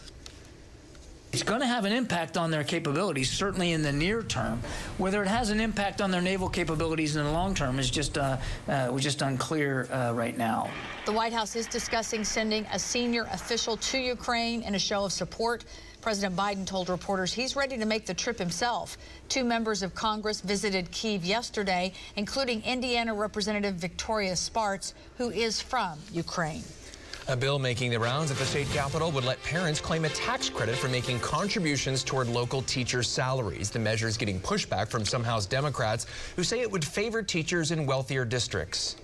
Speaker 39: It's going to have an impact on their capabilities, certainly in the near term. Whether it has an impact on their naval capabilities in the long term is just uh, uh, just unclear uh, right now.
Speaker 1: The White House is discussing sending a senior official to Ukraine in a show of support. President Biden told reporters he's ready to make the trip himself. Two members of Congress visited Kiev yesterday, including Indiana Representative Victoria Spartz, who is from Ukraine.
Speaker 2: A bill making the rounds at the state capitol would let parents claim a tax credit for making contributions toward local teachers' salaries. The measure is getting pushback from some House Democrats who say it would favor teachers in wealthier districts.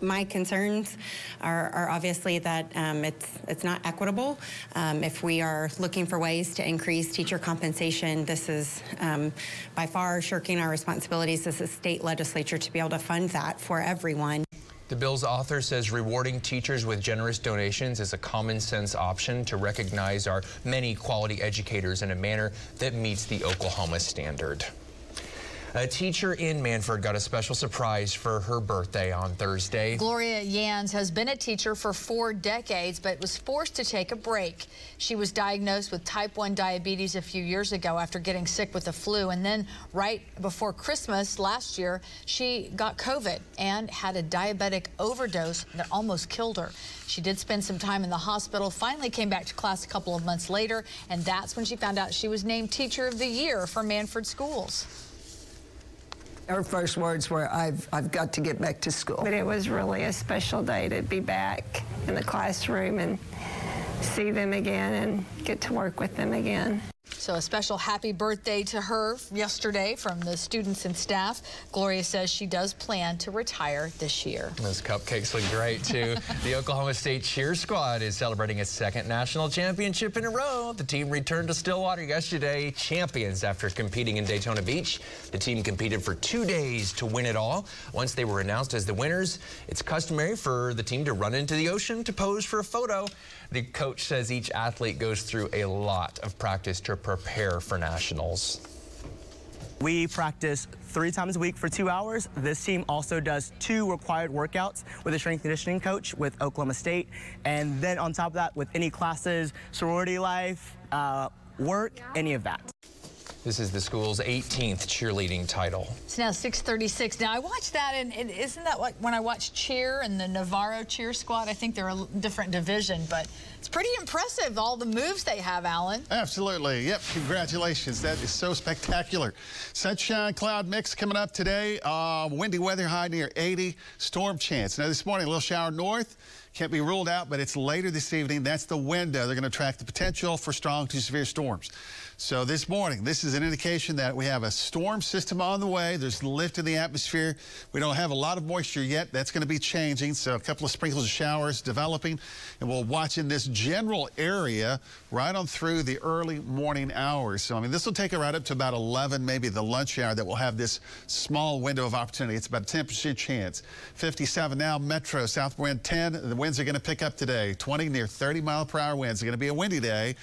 Speaker 40: My concerns are, are obviously that um, it's it's not equitable. Um, if we are looking for ways to increase teacher compensation, this is um, by far shirking our responsibilities as a state legislature to be able to fund that for everyone.
Speaker 2: The bill's author says rewarding teachers with generous donations is a common sense option to recognize our many quality educators in a manner that meets the Oklahoma standard. A teacher in Mannford got a special surprise for her birthday on Thursday.
Speaker 1: Gloria Yans has been a teacher for four decades, but was forced to take a break. She was diagnosed with type 1 diabetes a few years ago after getting sick with the flu. And then right before Christmas last year, she got COVID and had a diabetic overdose that almost killed her. She did spend some time in the hospital, finally came back to class a couple of months later, and that's when she found out she was named Teacher of the Year for Mannford Schools.
Speaker 41: Her first words were, I've, I've got to get back to school.
Speaker 42: But it was really a special day to be back in the classroom and see them again and get to work with them again.
Speaker 1: So a special happy birthday to her yesterday from the students and staff. Gloria says she does plan to retire this year.
Speaker 2: Those cupcakes look great too. the Oklahoma State cheer squad is celebrating its second national championship in a row. The team returned to Stillwater yesterday, champions after competing in Daytona Beach. The team competed for two days to win it all. Once they were announced as the winners, it's customary for the team to run into the ocean to pose for a photo. The coach says each athlete goes through a lot of practice to prepare for nationals.
Speaker 43: We practice three times a week for two hours. This team also does two required workouts with a strength conditioning coach with Oklahoma State. And then on top of that, with any classes, sorority life, uh, work, any of that.
Speaker 2: This is the school's 18th cheerleading title.
Speaker 1: It's now 636. Now, I watched that, and, and isn't that like when I watch cheer and the Navarro cheer squad? I think they're a different division, but it's pretty impressive, all the moves they have, Alan.
Speaker 4: Absolutely. Yep. Congratulations. That is so spectacular. Sunshine cloud mix coming up today. Uh, windy weather high near 80. Storm chance. Now, this morning, a little shower north. Can't be ruled out, but it's later this evening. That's the window. They're going to track the potential for strong to severe storms. So this morning, this is an indication that we have a storm system on the way. There's lift in the atmosphere. We don't have a lot of moisture yet. That's going to be changing. So a couple of sprinkles of showers developing. And we'll watch in this general area right on through the early morning hours. So, I mean, this will take it right up to about 11, maybe the lunch hour that we'll have this small window of opportunity. It's about a 10% chance. 57 now, Metro, south wind 10. The winds are going to pick up today. 20 near 30 mile per hour winds. It's going to be a windy day.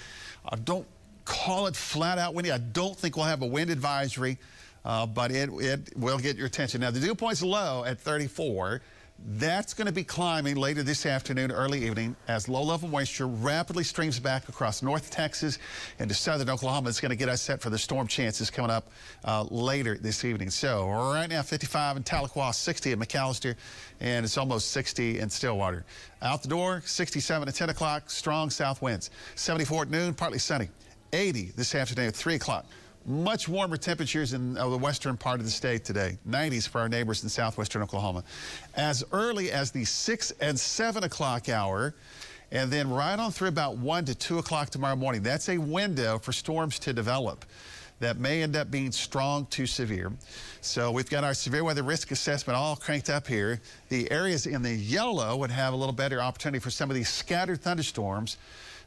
Speaker 4: Uh, don't call it flat out windy. I don't think we'll have a wind advisory, uh, but it, it will get your attention. Now, the dew point's low at 34. That's going to be climbing later this afternoon, early evening, as low-level moisture rapidly streams back across North Texas and into southern Oklahoma. It's going to get us set for the storm chances coming up uh, later this evening. So right now, 55 in Tahlequah, 60 at McAlester, and it's almost 60 in Stillwater. Out the door, 67 at 10 o'clock, strong south winds. 74 at noon, partly sunny. 80 this afternoon at 3 o'clock. Much warmer temperatures in uh, the western part of the state today. 90s for our neighbors in southwestern Oklahoma. As early as the 6 and 7 o'clock hour, and then right on through about 1 to 2 o'clock tomorrow morning. That's a window for storms to develop that may end up being strong to severe. So we've got our severe weather risk assessment all cranked up here. The areas in the yellow would have a little better opportunity for some of these scattered thunderstorms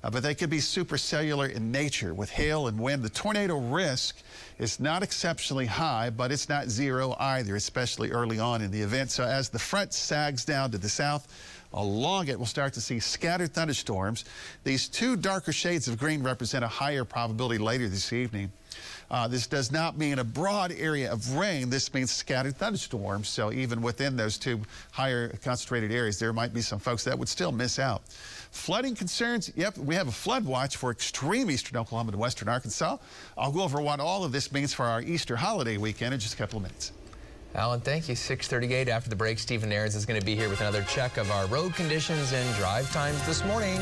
Speaker 4: uh, but they could be supercellular in nature with hail and wind. The tornado risk is not exceptionally high, but it's not zero either, especially early on in the event. So as the front sags down to the south, along it, we'll start to see scattered thunderstorms. These two darker shades of green represent a higher probability later this evening. Uh, this does not mean a broad area of rain. This means scattered thunderstorms. So even within those two higher concentrated areas, there might be some folks that would still miss out. Flooding concerns, yep, we have a flood watch for extreme eastern Oklahoma and western Arkansas. I'll go over what all of this means for our Easter holiday weekend in just a couple of minutes.
Speaker 2: Alan, thank you. 638 after the break, Stephen Ayers is going to be here with another check of our road conditions and drive times this morning.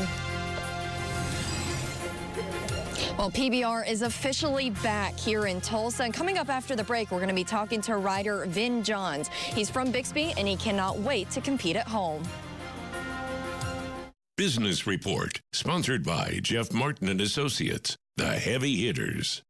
Speaker 44: Well, PBR is officially back here in Tulsa. And coming up after the break, we're going to be talking to rider Vin Johns. He's from Bixby, and he cannot wait to compete at home.
Speaker 3: Business Report, sponsored by Jeff Martin and Associates, the heavy hitters.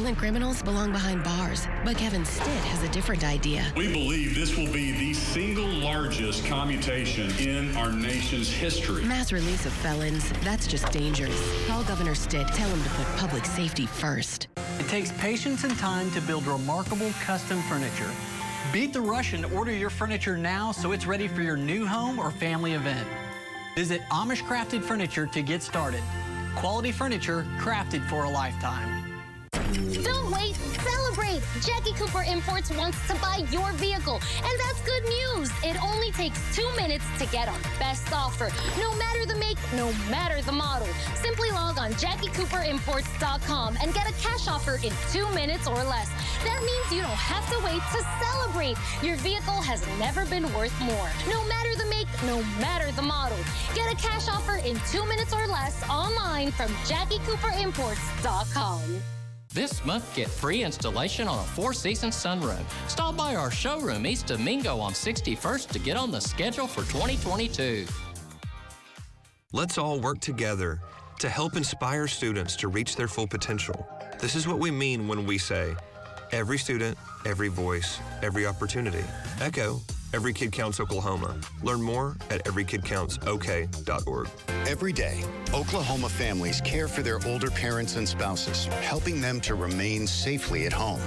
Speaker 45: Violent criminals belong behind bars, but Kevin Stitt has a different idea.
Speaker 46: We believe this will be the single largest commutation in our nation's history.
Speaker 45: Mass release of felons, that's just dangerous. Call Governor Stitt, tell him to put public safety first.
Speaker 47: It takes patience and time to build remarkable custom furniture. Beat the rush and order your furniture now so it's ready for your new home or family event. Visit Amish Crafted Furniture to get started. Quality furniture crafted for a lifetime.
Speaker 48: Don't wait, celebrate! Jackie Cooper Imports wants to buy your vehicle, and that's good news. It only takes two minutes to get our best offer, no matter the make, no matter the model. Simply log on JackieCooperImports.com and get a cash offer in two minutes or less. That means you don't have to wait to celebrate. Your vehicle has never been worth more. No matter the make, no matter the model. Get a cash offer in two minutes or less online from JackieCooperImports.com.
Speaker 49: This month, get free installation on a four season sunroom. Stop by our showroom East Domingo on 61st to get on the schedule for 2022.
Speaker 50: Let's all work together to help inspire students to reach their full potential. This is what we mean when we say every student, every voice, every opportunity. Echo, Every Kid Counts Oklahoma. Learn more at everykidcountsok.org.
Speaker 51: Every day, Oklahoma families care for their older parents and spouses, helping them to remain safely at home.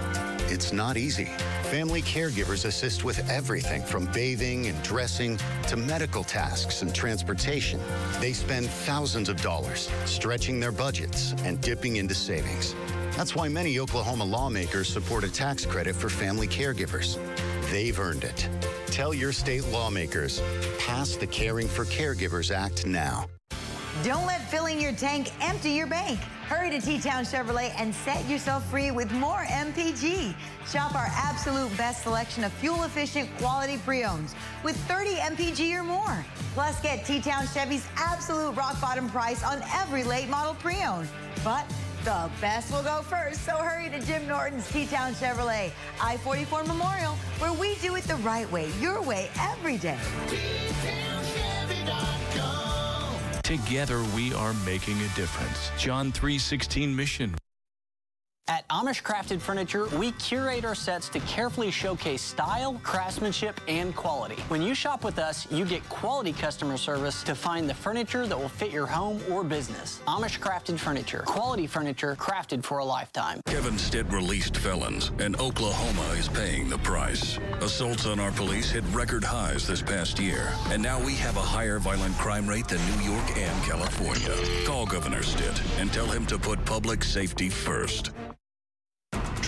Speaker 51: It's not easy. Family caregivers assist with everything from bathing and dressing to medical tasks and transportation. They spend thousands of dollars stretching their budgets and dipping into savings. That's why many Oklahoma lawmakers support a tax credit for family caregivers. They've earned it. Tell your state lawmakers, pass the Caring for Caregivers Act now.
Speaker 25: Don't let filling your tank empty your bank. Hurry to T-Town Chevrolet and set yourself free with more MPG. Shop our absolute best selection of fuel-efficient quality pre-owns with 30 MPG or more. Plus, get T-Town Chevy's absolute rock bottom price on every late model pre-owned. But the best will go first, so hurry to Jim Norton's T-Town Chevrolet, I-44 Memorial, where we do it the right way, your way, every day.
Speaker 52: Together we are making a difference. John 3:16 mission.
Speaker 47: At Amish Crafted Furniture, we curate our sets to carefully showcase style, craftsmanship, and quality. When you shop with us, you get quality customer service to find the furniture that will fit your home or business. Amish Crafted Furniture, quality furniture crafted for a lifetime.
Speaker 53: Kevin Stitt released felons, and Oklahoma is paying the price. Assaults on our police hit record highs this past year, and now we have a higher violent crime rate than New York and California. Call Governor Stitt and tell him to put public safety first.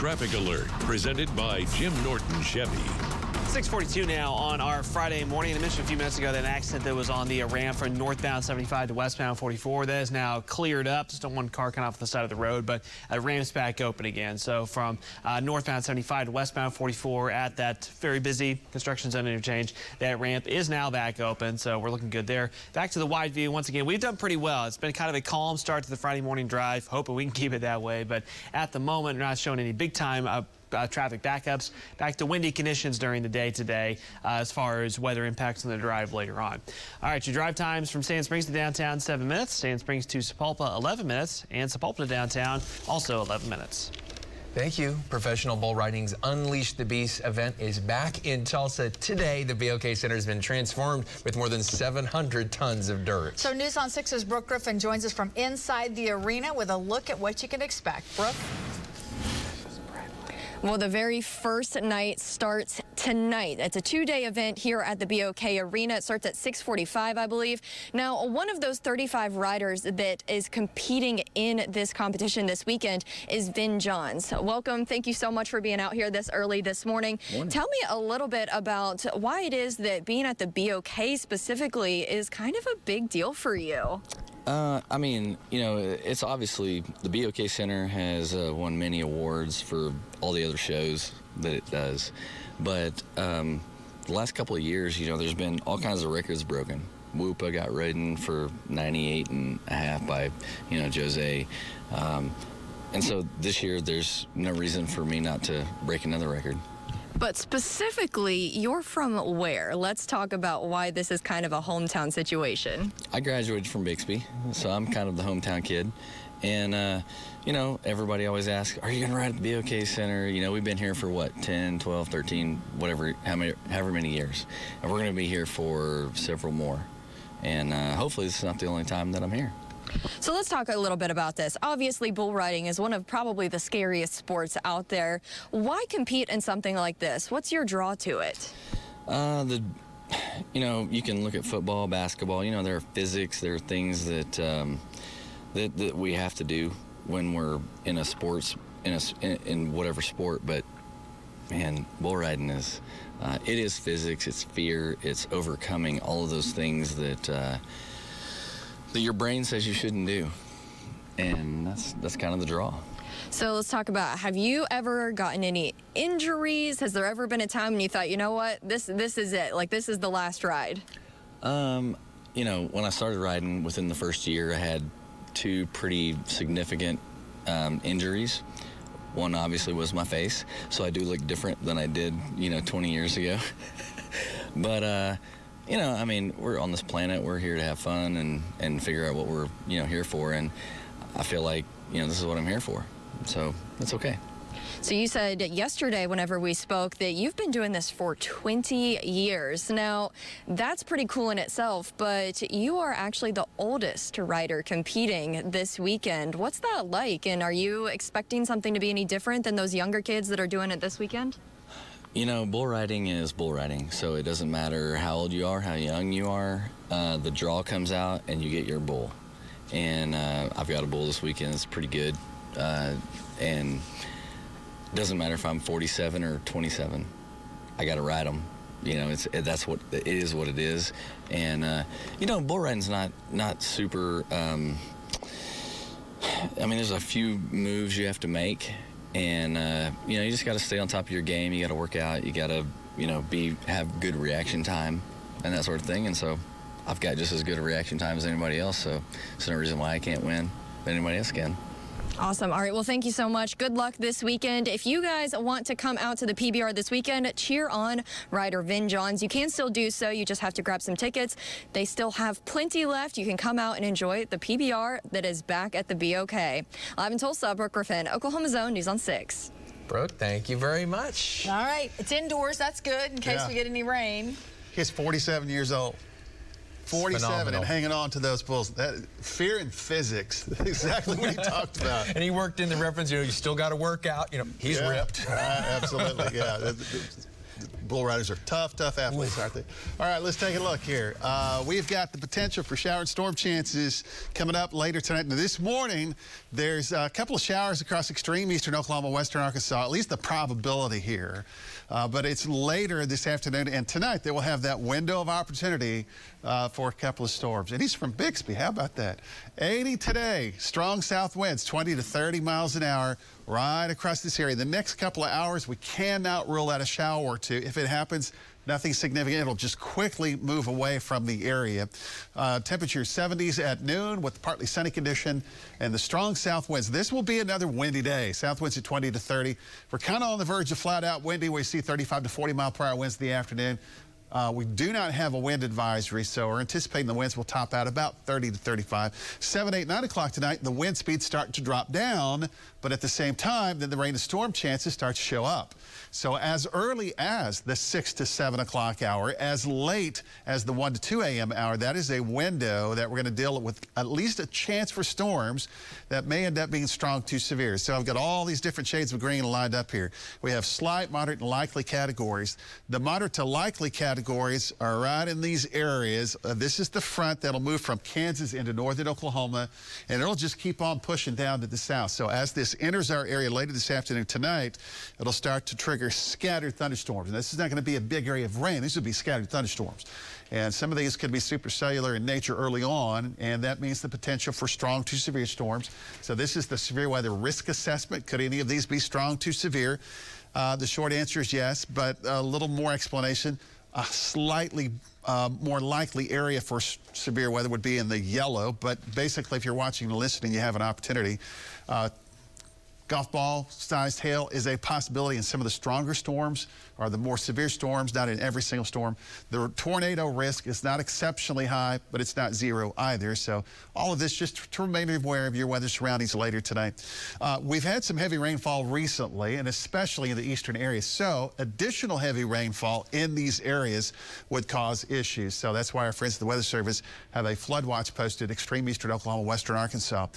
Speaker 3: Traffic Alert, presented by Jim Norton Chevy.
Speaker 16: 642 now on our Friday morning. I mentioned a few minutes ago that an accident that was on the ramp from northbound 75 to westbound 44. That is now cleared up. Just one car kind of off the side of the road, but uh, ramp's back open again. So from uh, northbound 75 to westbound 44 at that very busy construction zone interchange, that ramp is now back open. So we're looking good there. Back to the wide view once again. We've done pretty well. It's been kind of a calm start to the Friday morning drive. Hoping we can keep it that way. But at the moment, we're not showing any big time uh, uh, traffic backups. Back to windy conditions during the day today uh, as far as weather impacts on the drive later on. All right, your drive times from Sand Springs to downtown, 7 minutes. Sand Springs to Sapulpa, 11 minutes. And Sapulpa to downtown, also 11 minutes.
Speaker 2: Thank you. Professional Bull Riding's Unleash the Beast event is back in Tulsa today. The BOK Center has been transformed with more than 700 tons of dirt.
Speaker 1: So News on 6's Brooke Griffin joins us from inside the arena with a look at what you can expect. Brooke?
Speaker 44: Well, the very first night starts tonight. It's a two-day event here at the BOK Arena. It starts at 645, I believe. Now, one of those 35 riders that is competing in this competition this weekend is Vin Johns. Welcome. Thank you so much for being out here this early this morning.
Speaker 54: Morning.
Speaker 44: Tell me a little bit about why it is that being at the BOK specifically is kind of a big deal for you.
Speaker 54: Uh, I mean, you know, it's obviously the BOK Center has uh, won many awards for all the other shows that it does, but um, the last couple of years, you know, there's been all kinds of records broken. Woopaa got ridden for 98 and a half by, you know, Jose. Um, and so this year, there's no reason for me not to break another record.
Speaker 44: But specifically, you're from where? Let's talk about why this is kind of a hometown situation.
Speaker 54: I graduated from Bixby, so I'm kind of the hometown kid. And, uh, you know, everybody always asks, are you going to ride at the BOK Center? You know, we've been here for what, 10, 12, 13, whatever, how many, however many years. And we're going to be here for several more. And uh, hopefully this is not the only time that I'm here.
Speaker 44: So let's talk a little bit about this. Obviously, bull riding is one of probably the scariest sports out there. Why compete in something like this? What's your draw to it?
Speaker 54: Uh, the, you know, you can look at football, basketball. You know, there are physics. There are things that um, that, that we have to do when we're in a sports in a in, whatever sport. But man, bull riding is uh, it is physics. It's fear. It's overcoming all of those things that. Uh, that your brain says you shouldn't do. And that's that's kind of the draw.
Speaker 44: So let's talk about have you ever gotten any injuries? Has there ever been a time when you thought, you know what, this this is it, like this is the last ride?
Speaker 54: Um, you know, when I started riding within the first year, I had two pretty significant um, injuries. One obviously was my face, so I do look different than I did, you know, 20 years ago. but uh, you know, I mean, we're on this planet. We're here to have fun and and figure out what we're you know here for. And I feel like you know this is what I'm here for. So it's okay.
Speaker 44: So you said yesterday, whenever we spoke, that you've been doing this for 20 years. Now, that's pretty cool in itself, but you are actually the oldest rider competing this weekend. What's that like? And are you expecting something to be any different than those younger kids that are doing it this weekend?
Speaker 54: You know, bull riding is bull riding, so it doesn't matter how old you are, how young you are. Uh, the draw comes out, and you get your bull. And uh, I've got a bull this weekend. It's pretty good, uh, and it doesn't matter if I'm 47 or 27. I got to ride them. You know, it's that's what it is. What it is, and uh, you know, bull riding's not not super. Um, I mean, there's a few moves you have to make, and uh, you know you just got to stay on top of your game. You got to work out. You got to you know be have good reaction time and that sort of thing. And so I've got just as good a reaction time as anybody else. So there's no reason why I can't win, but anybody else can.
Speaker 44: Awesome. All right. Well, thank you so much. Good luck this weekend. If you guys want to come out to the PBR this weekend, cheer on rider Vin Johns. You can still do so. You just have to grab some tickets. They still have plenty left. You can come out and enjoy the PBR that is back at the BOK. Live in Tulsa, Brooke Griffin, Oklahoma Zone News on 6.
Speaker 2: Brooke, thank you very much.
Speaker 1: All right. It's indoors. That's good in case
Speaker 4: Yeah.
Speaker 1: we get any rain.
Speaker 4: He's 47 years old. 47
Speaker 2: phenomenal.
Speaker 4: and hanging on to those bulls. That fear and physics, exactly what he talked about.
Speaker 2: And he worked in the reference, you know, you still got to work out. You know, he's
Speaker 4: Yeah.
Speaker 2: ripped.
Speaker 4: Absolutely, yeah. Bull riders are tough, tough athletes, aren't they? All right, let's take a look here. Uh, we've got the potential for shower and storm chances coming up later tonight. Now, this morning, there's a couple of showers across extreme eastern Oklahoma, western Arkansas, at least the probability here. Uh, but it's later this afternoon and tonight that we'll have that window of opportunity uh, for a couple of storms. And he's from Bixby. How about that? 80 today. Strong south winds, 20 to 30 miles an hour, right across this area. The next couple of hours, we cannot rule out a shower or two. If it happens, Nothing significant. It'll just quickly move away from the area. Uh, temperature 70s at noon with partly sunny condition and the strong south winds. This will be another windy day. South winds at 20 to 30. We're kind of on the verge of flat out windy. We see 35 to 40 mile per hour winds in the afternoon. Uh, we do not have a wind advisory, so we're anticipating the winds will top out about 30 to 35. 7, 8, 9 o'clock tonight, the wind speeds start to drop down, but at the same time, then the rain and storm chances start to show up. So as early as the 6 to 7 o'clock hour, as late as the 1 to 2 a.m. hour, that is a window that we're going to deal with at least a chance for storms that may end up being strong to severe. So I've got all these different shades of green lined up here. We have slight, moderate, and likely categories. The moderate to likely categories are right in these areas. Uh, this is the front that'll move from Kansas into northern Oklahoma, and it'll just keep on pushing down to the south. So as this enters our area later this afternoon tonight, it'll start to trigger scattered thunderstorms. And this is not going to be a big area of rain. These would be scattered thunderstorms. And some of these could be supercellular in nature early on, and that means the potential for strong to severe storms. So this is the severe weather risk assessment. Could any of these be strong to severe? Uh, the short answer is yes, but a little more explanation. A slightly uh, more likely area for severe weather would be in the yellow, but basically, if you're watching and listening, you have an opportunity. Uh, golf ball sized hail is a possibility in some of the stronger storms or the more severe storms, not in every single storm. The tornado risk is not exceptionally high, but it's not zero either. So all of this just to remain aware of your weather surroundings later tonight. Uh, we've had some heavy rainfall recently, and especially in the eastern areas. So additional heavy rainfall in these areas would cause issues. So that's why our friends at the Weather Service have a flood watch posted extreme eastern Oklahoma, western Arkansas.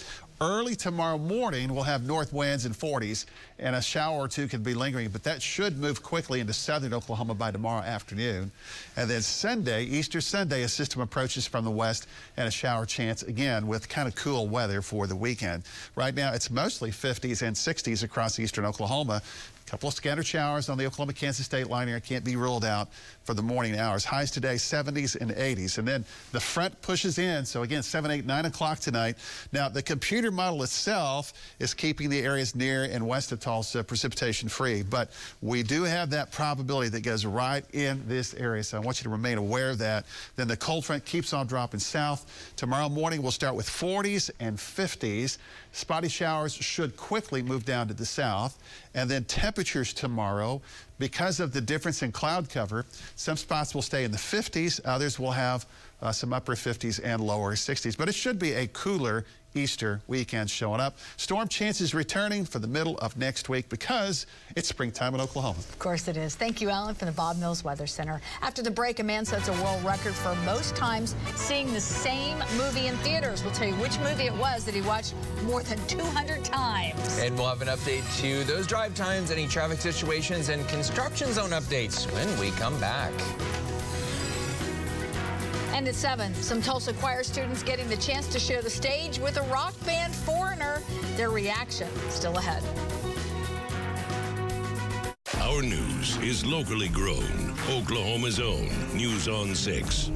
Speaker 4: Early tomorrow morning, we'll have north winds in 40s, and a shower or two could be lingering, but that should move quickly into southern Oklahoma by tomorrow afternoon. And then Sunday, Easter Sunday, a system approaches from the west and a shower chance again with kind of cool weather for the weekend. Right now, it's mostly 50s and 60s across eastern Oklahoma couple of scattered showers on the Oklahoma-Kansas state line here can't be ruled out for the morning hours. Highs today 70s and 80s. And then the front pushes in. So again, 7, 8, 9 o'clock tonight. Now, the computer model itself is keeping the areas near and west of Tulsa precipitation free. But we do have that probability that goes right in this area. So I want you to remain aware of that. Then the cold front keeps on dropping south. Tomorrow morning, we'll start with 40s and 50s. Spotty showers should quickly move down to the south. And then temperatures tomorrow, because of the difference in cloud cover, some spots will stay in the 50s, others will have uh, some upper 50s and lower 60s. But it should be a cooler Easter weekend showing up. Storm chances returning for the middle of next week because it's springtime in Oklahoma.
Speaker 1: Of course it is. Thank you, Alan, from the Bob Mills Weather Center. After the break, a man sets a world record for most times seeing the same movie in theaters. We'll tell you which movie it was that he watched more than 200 times.
Speaker 2: And we'll have an update to those drive times, any traffic situations, and construction zone updates when we come back.
Speaker 1: And at 7, some Tulsa choir students getting the chance to share the stage with a rock band Foreigner. Their reaction still ahead.
Speaker 3: Our news is locally grown, Oklahoma's own News on 6.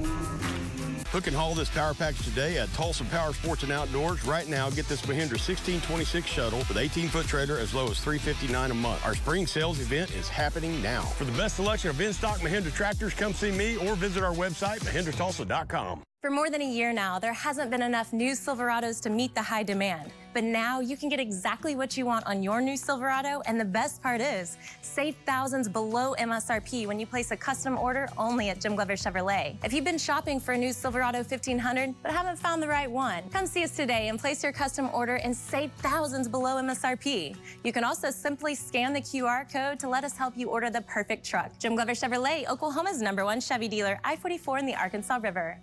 Speaker 55: Hook and haul this power package today at Tulsa Power Sports and Outdoors. Right now, get this Mahindra 1626 shuttle with 18-foot trailer as low as 359 a month. Our spring sales event is happening now. For the best selection of in-stock Mahindra tractors, come see me or visit our website, mahindratulsa.com.
Speaker 33: For more than a year now, there hasn't been enough new Silverados to meet the high demand. But now you can get exactly what you want on your new Silverado, and the best part is, save thousands below MSRP when you place a custom order only at Jim Glover Chevrolet. If you've been shopping for a new Silverado 1500 but haven't found the right one, come see us today and place your custom order and save thousands below MSRP. You can also simply scan the QR code to let us help you order the perfect truck. Jim Glover Chevrolet, Oklahoma's number one Chevy dealer, I-44 in the Arkansas River.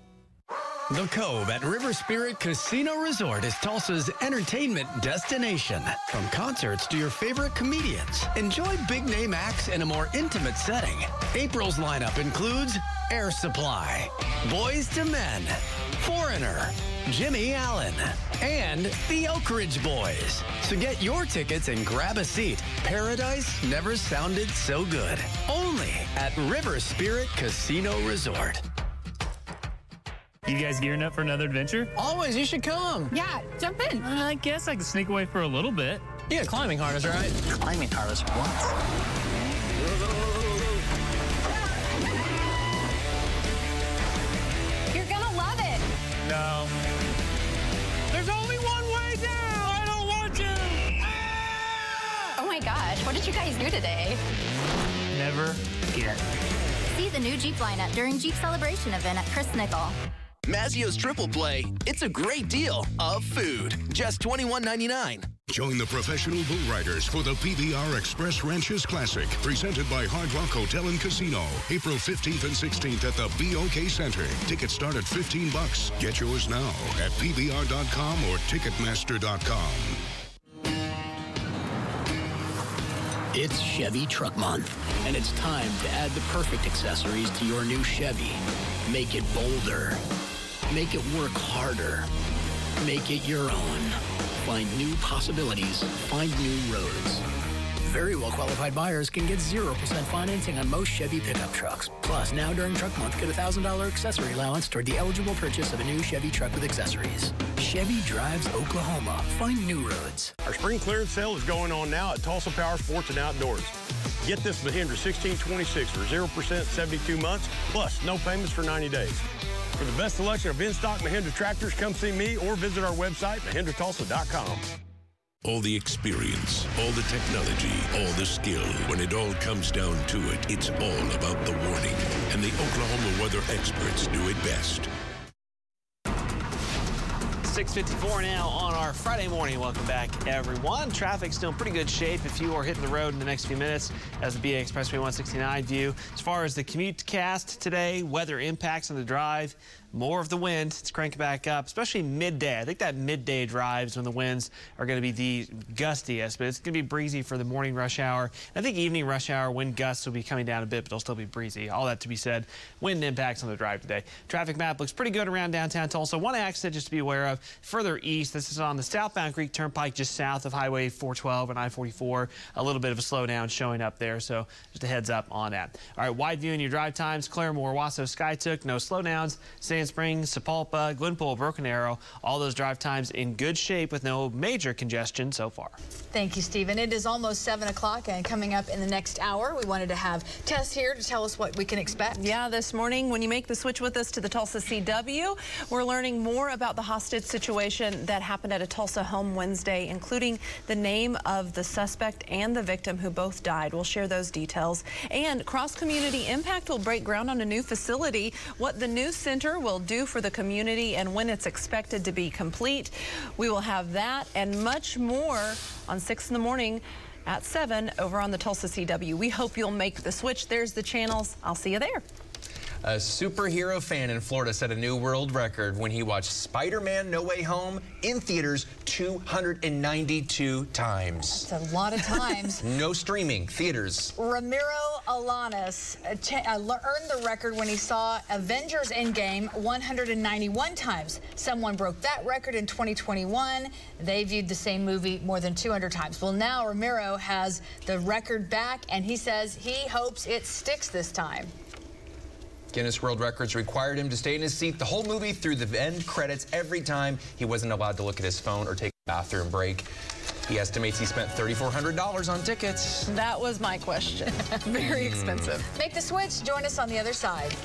Speaker 15: The Cove at River Spirit Casino Resort is Tulsa's entertainment destination. From concerts to your favorite comedians, enjoy big name acts in a more intimate setting. April's lineup includes Air Supply, Boyz II Men, Foreigner, Jimmy Allen, and the Oak Ridge Boys. So get your tickets and grab a seat. Paradise never sounded so good. Only at River Spirit Casino Resort.
Speaker 56: You guys gearing up for another adventure?
Speaker 57: Always, you should come. Yeah, jump in.
Speaker 56: Uh, I guess I can sneak away for a little bit.
Speaker 57: Yeah, climbing harness, right?
Speaker 47: Climbing harness, what?
Speaker 57: You're gonna love it.
Speaker 56: No. There's only one way down. I don't want to.
Speaker 57: Oh my gosh, what did you guys do today?
Speaker 56: Never get.
Speaker 58: See the new Jeep lineup during Jeep Celebration event at Chris Nikel.
Speaker 59: Mazzio's Triple Play. It's a great deal of food. Just $21.99.
Speaker 3: Join the professional bull riders for the PBR Express Ranches Classic, presented by Hard Rock Hotel and Casino, April 15th and 16th at the BOK Center. Tickets start at 15 bucks. Get yours now at PBR.com or Ticketmaster.com.
Speaker 60: It's Chevy Truck Month, and it's time to add the perfect accessories to your new Chevy. Make it bolder. Make it work harder. Make it your own. Find new possibilities. Find new roads. Very well qualified buyers can get 0% financing on most Chevy pickup trucks. Plus, now during Truck Month, get a $1,000 accessory allowance toward the eligible purchase of a new Chevy truck with accessories. Chevy drives Oklahoma. Find new roads.
Speaker 55: Our spring clearance sale is going on now at Tulsa Power Sports and Outdoors. Get this Mahindra 1626 for 0% 72 months, plus no payments for 90 days. For the best selection of in-stock Mahindra tractors, come see me or visit our website, mahindratulsa.com.
Speaker 3: All the experience, all the technology, all the skill. When it all comes down to it, it's all about the warning. And the Oklahoma weather experts do it best.
Speaker 16: 654 now on our Friday morning. Welcome back, everyone. Traffic still in pretty good shape if you are hitting the road in the next few minutes as the BA Expressway 169 view. As far as the commute cast today, weather impacts on the drive, more of the wind. It's cranking back up, especially midday. I think that midday drives when the winds are going to be the gustiest, but it's going to be breezy for the morning rush hour. I think evening rush hour wind gusts will be coming down a bit, but they'll still be breezy. All that to be said, wind impacts on the drive today. Traffic map looks pretty good around downtown Tulsa. One accident just to be aware of further east. This is on the southbound Creek Turnpike just south of Highway 412 and I-44. A little bit of a slowdown showing up there, so just a heads up on that. All right, wide view in your drive times. Claremore, Owasso, Skiatook, no slowdowns. Sand Springs, Sapulpa, Glenpool, Broken Arrow, all those drive times in good shape with no major congestion so far.
Speaker 1: Thank you, Stephen. It is almost 7 o'clock, and coming up in the next hour, we wanted to have Tess here to tell us what we can expect.
Speaker 20: Yeah, this morning, when you make the switch with us to the Tulsa CW, we're learning more about the hostage situation that happened at a Tulsa home Wednesday, including the name of the suspect and the victim who both died. We'll share those details. And Cross Community Impact will break ground on a new facility, what the new center will do for the community, and when it's expected to be complete. We will have that and much more on 6 in the morning at 7 over on the Tulsa CW. We hope you'll make the switch. There's the channels. I'll see you there.
Speaker 2: A superhero fan in Florida set a new world record when he watched Spider-Man No Way Home in theaters 292 times.
Speaker 1: That's a lot of times.
Speaker 2: no streaming, theaters.
Speaker 1: Ramiro Alanis uh, earned the record when he saw Avengers Endgame 191 times. Someone broke that record in 2021. They viewed the same movie more than 200 times. Well, now Ramiro has the record back, and he says he hopes it sticks this time.
Speaker 2: Guinness World Records required him to stay in his seat the whole movie through the end credits every time he wasn't allowed to look at his phone or take a bathroom break. He estimates he spent $3,400 on tickets.
Speaker 20: That was my question. Very hmm. expensive.
Speaker 1: Make the switch. Join us on the other side.